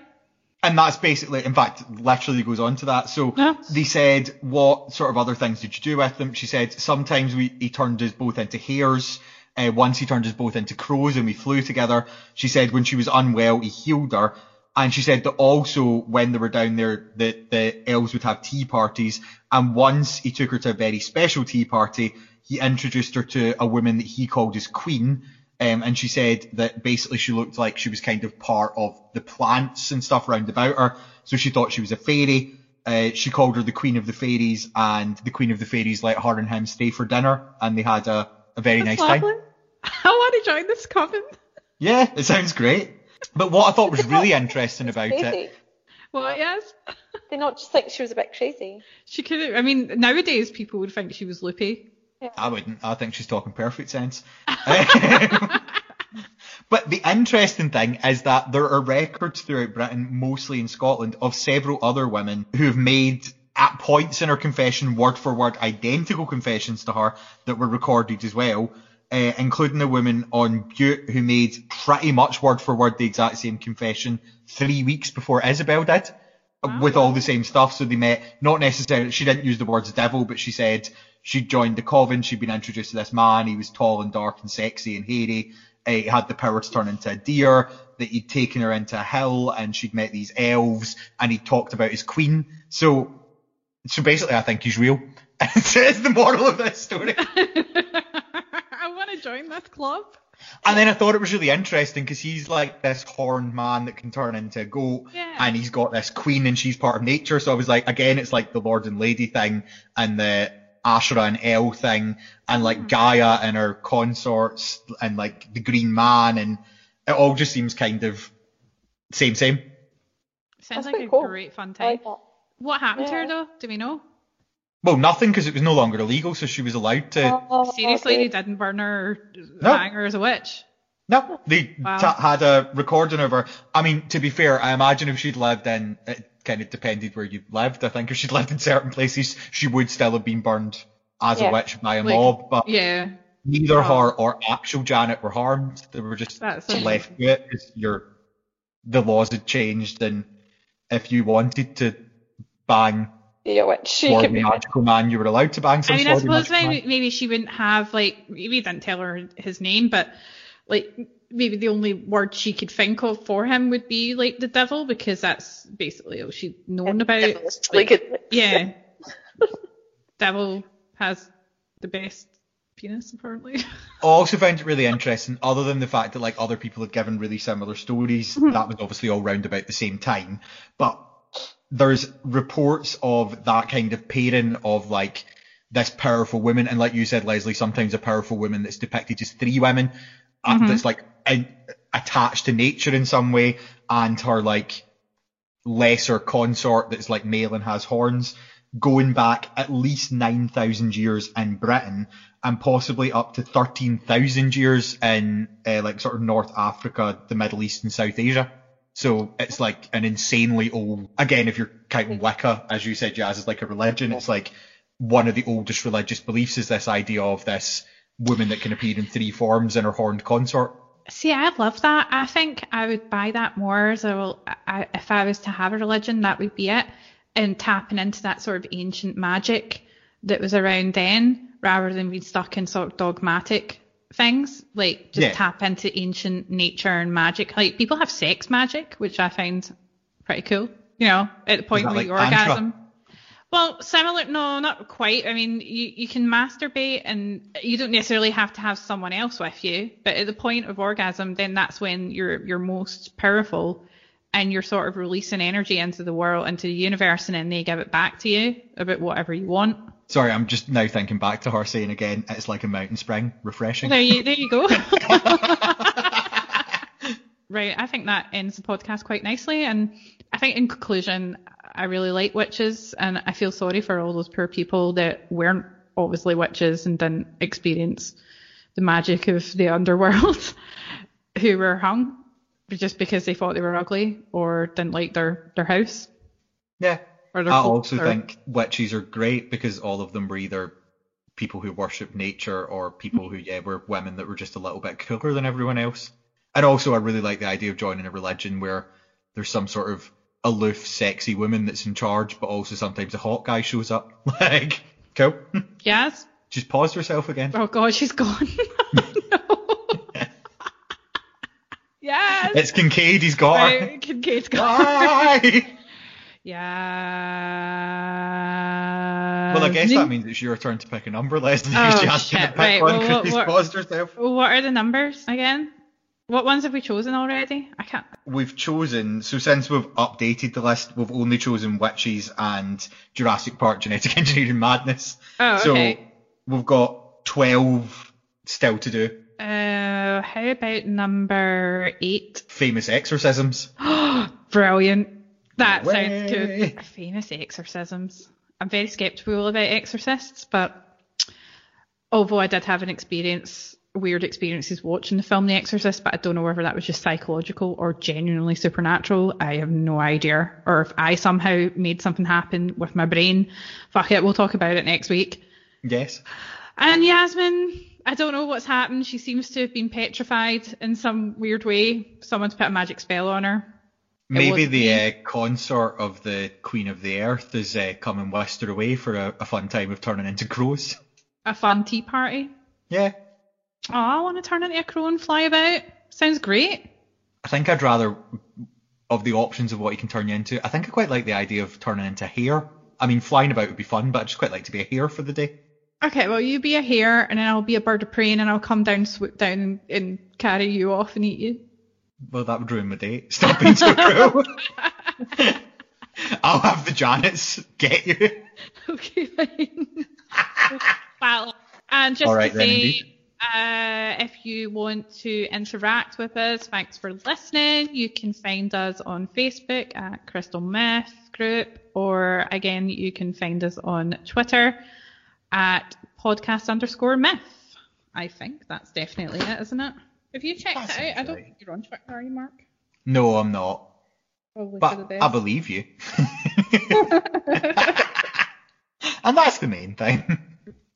And that's basically, in fact, literally goes on to that. So Yeah. they said, what sort of other things did you do with them? She said, sometimes we, he turned us both into hares. Uh, once he turned us both into crows and we flew together. She said when she was unwell, he healed her. And she said that also when they were down there, the, the elves would have tea parties. And once he took her to a very special tea party, he introduced her to a woman that he called his queen. Um, and she said that basically she looked like she was kind of part of the plants and stuff round about her. So she thought she was a fairy. Uh, she called her the queen of the fairies and the queen of the fairies let her and him stay for dinner and they had a, a very nice time. Lovely. I want to join this coven. Yeah, it sounds great. But what I thought was really interesting about Crazy. it, Well, yes. They not just think she was a bit crazy. She could. I mean, nowadays people would think she was loopy. I wouldn't. I think she's talking perfect sense. Um, but the interesting thing is that there are records throughout Britain, mostly in Scotland, of several other women who have made at points in her confession word for word identical confessions to her that were recorded as well. Uh, including a woman on Bute who made pretty much word for word the exact same confession three weeks before Isabel did. with all the same stuff. So they met, not necessarily, she didn't use the words devil, but she said she'd joined the coven, she'd been introduced to this man, he was tall and dark and sexy and hairy, uh, he had the power to turn into a deer, that he'd taken her into a hill and she'd met these elves and he talked about his queen. So, so basically I think he's real. it's the moral of this story. I want to join this club. And then I thought it was really interesting because he's like this horned man that can turn into a goat, Yeah. and he's got this queen and she's part of nature. So I was like, again, it's like the Lord and Lady thing and the Asherah and El thing, and like mm-hmm. Gaia and her consorts and like the Green Man, and it all just seems kind of same, same. Sounds That's like a cool. great fun time. like. What happened to her though? Do we know? Well, nothing because it was no longer illegal, so she was allowed to. Oh, Seriously, okay. they didn't burn her No. hang her as a witch. No, they Wow. ta- had a recording of her. I mean, to be fair, I imagine if she'd lived in, it kind of depended where you lived. I think if she'd lived in certain places, she would still have been burned as a witch by a Like, mob. But Yeah. neither Oh. her or actual Janet were harmed. They were just That's left to it because your the laws had changed, and if you wanted to bang You're a witch. You can be magical man, you were allowed to bang some I mean, I suppose maybe, maybe she wouldn't have like maybe he didn't tell her his name, but like maybe the only word she could think of for him would be like the devil because that's basically all she'd known about. Devil's really good. Yeah, devil has the best penis apparently. I also found it really interesting, other than the fact that like other people had given really similar stories, that was obviously all round about the same time. But there's reports of that kind of pairing of like this powerful woman, and like you said, Leslie, sometimes a powerful woman that's depicted as three women, uh, that's like in, attached to nature in some way, and her like lesser consort that's like male and has horns, going back at least 9,000 years in Britain and possibly up to 13,000 years in uh, like sort of North Africa, the Middle East and South Asia. So it's like an insanely old, again, if you're counting mm-hmm. Wicca, as you said, Yaz, is like a religion, it's like one of the oldest religious beliefs is this idea of this woman that can appear in three forms in her horned consort. See, I love that. I think I would buy that more. So I, if I was to have a religion, that would be it. And tapping into that sort of ancient magic that was around then, rather than being stuck in sort of dogmatic things. Like just Yeah. tap into ancient nature and magic. Like people have sex magic, which I find pretty cool. You know, at the point where like orgasm. Well, similar, no, not quite. I mean, you, you can masturbate and you don't necessarily have to have someone else with you, but at the point of orgasm, then that's when you're you're most powerful and you're sort of releasing energy into the world, into the universe, and then they give it back to you about whatever you want. Sorry, I'm just now thinking back to her saying again, it's like a mountain spring, refreshing. There you there you go. right, I think that ends the podcast quite nicely, and I think in conclusion, I really like witches, and I feel sorry for all those poor people that weren't obviously witches and didn't experience the magic of the underworld, who were hung just because they thought they were ugly or didn't like their their house. Yeah. Or I also are- think witches are great because all of them were either people who worship nature or people who, yeah, were women that were just a little bit cooler than everyone else. And also, I really like the idea of joining a religion where there's some sort of aloof, sexy woman that's in charge, but also sometimes a hot guy shows up. Like, cool. Yes. Just paused herself again. Oh god, she's gone. no. yes. It's Kincaid, he's got her. Right, Kincaid's gone. Bye! Yeah. Well, I guess that means it's your turn to pick a number, Leslie. Oh, to shit, pick right, one well, because what- she's what- paused herself. What are the numbers again? What ones have we chosen already? I can't. We've chosen, so since we've updated the list, we've only chosen Witches and Jurassic Park Genetic Engineering Madness. Oh, So we've got 12 still to do. Uh, how about number eight? Famous exorcisms. Brilliant. That Way. sounds good. Famous exorcisms. I'm very skeptical about exorcists, but although I did have an experience, weird experiences watching the film The Exorcist, but I don't know whether that was just psychological or genuinely supernatural. I have no idea. Or if I somehow made something happen with my brain. Fuck it, we'll talk about it next week. Yes. And Yasmin, I don't know what's happened. She seems to have been petrified in some weird way. Someone's put a magic spell on her. Maybe the uh, consort of the Queen of the Earth is uh, coming whisked her away for a, a fun time of turning into crows. A fun tea party. Yeah. Oh, I want to turn into a crow and fly about. Sounds great. I think I'd rather, of the options of what you can turn you into, I think I quite like the idea of turning into hare. I mean, flying about would be fun, but I'd just quite like to be a hare for the day. Okay, well, you be a hare, and then I'll be a bird of prey, and then I'll come down, swoop down, and carry you off and eat you. Well, that would ruin my day. Stop being so cruel. I'll have the Janets get you. Okay, fine. well, and just right to say, uh, if you want to interact with us, thanks for listening. You can find us on Facebook at Crystal Myth Group, or again, you can find us on Twitter at podcast underscore myth. I think that's definitely it, isn't it? Have you checked it out? I don't think you're on Twitter, are you, Mark? No, I'm not. Probably But. I believe you. and that's the main thing.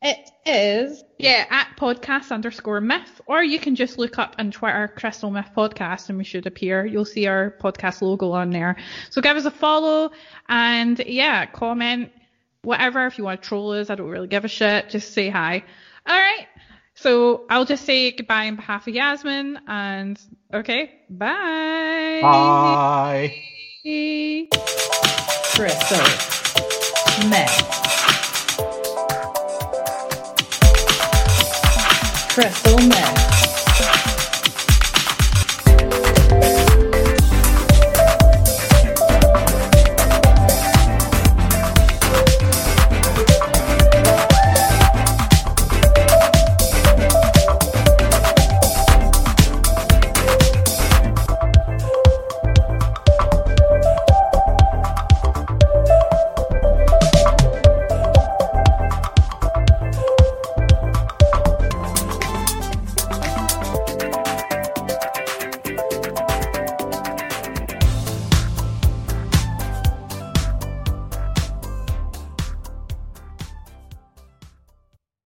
It is, yeah, at podcast underscore myth, or you can just look up on Twitter Crystal Myth Podcast and we should appear. You'll see our podcast logo on there. So give us a follow and yeah, comment, whatever. If you want to troll us, I don't really give a shit. Just say hi. All right. So I'll just say goodbye on behalf of Yasmin and okay, bye. Bye. Crystal Myth. Crystal Myth.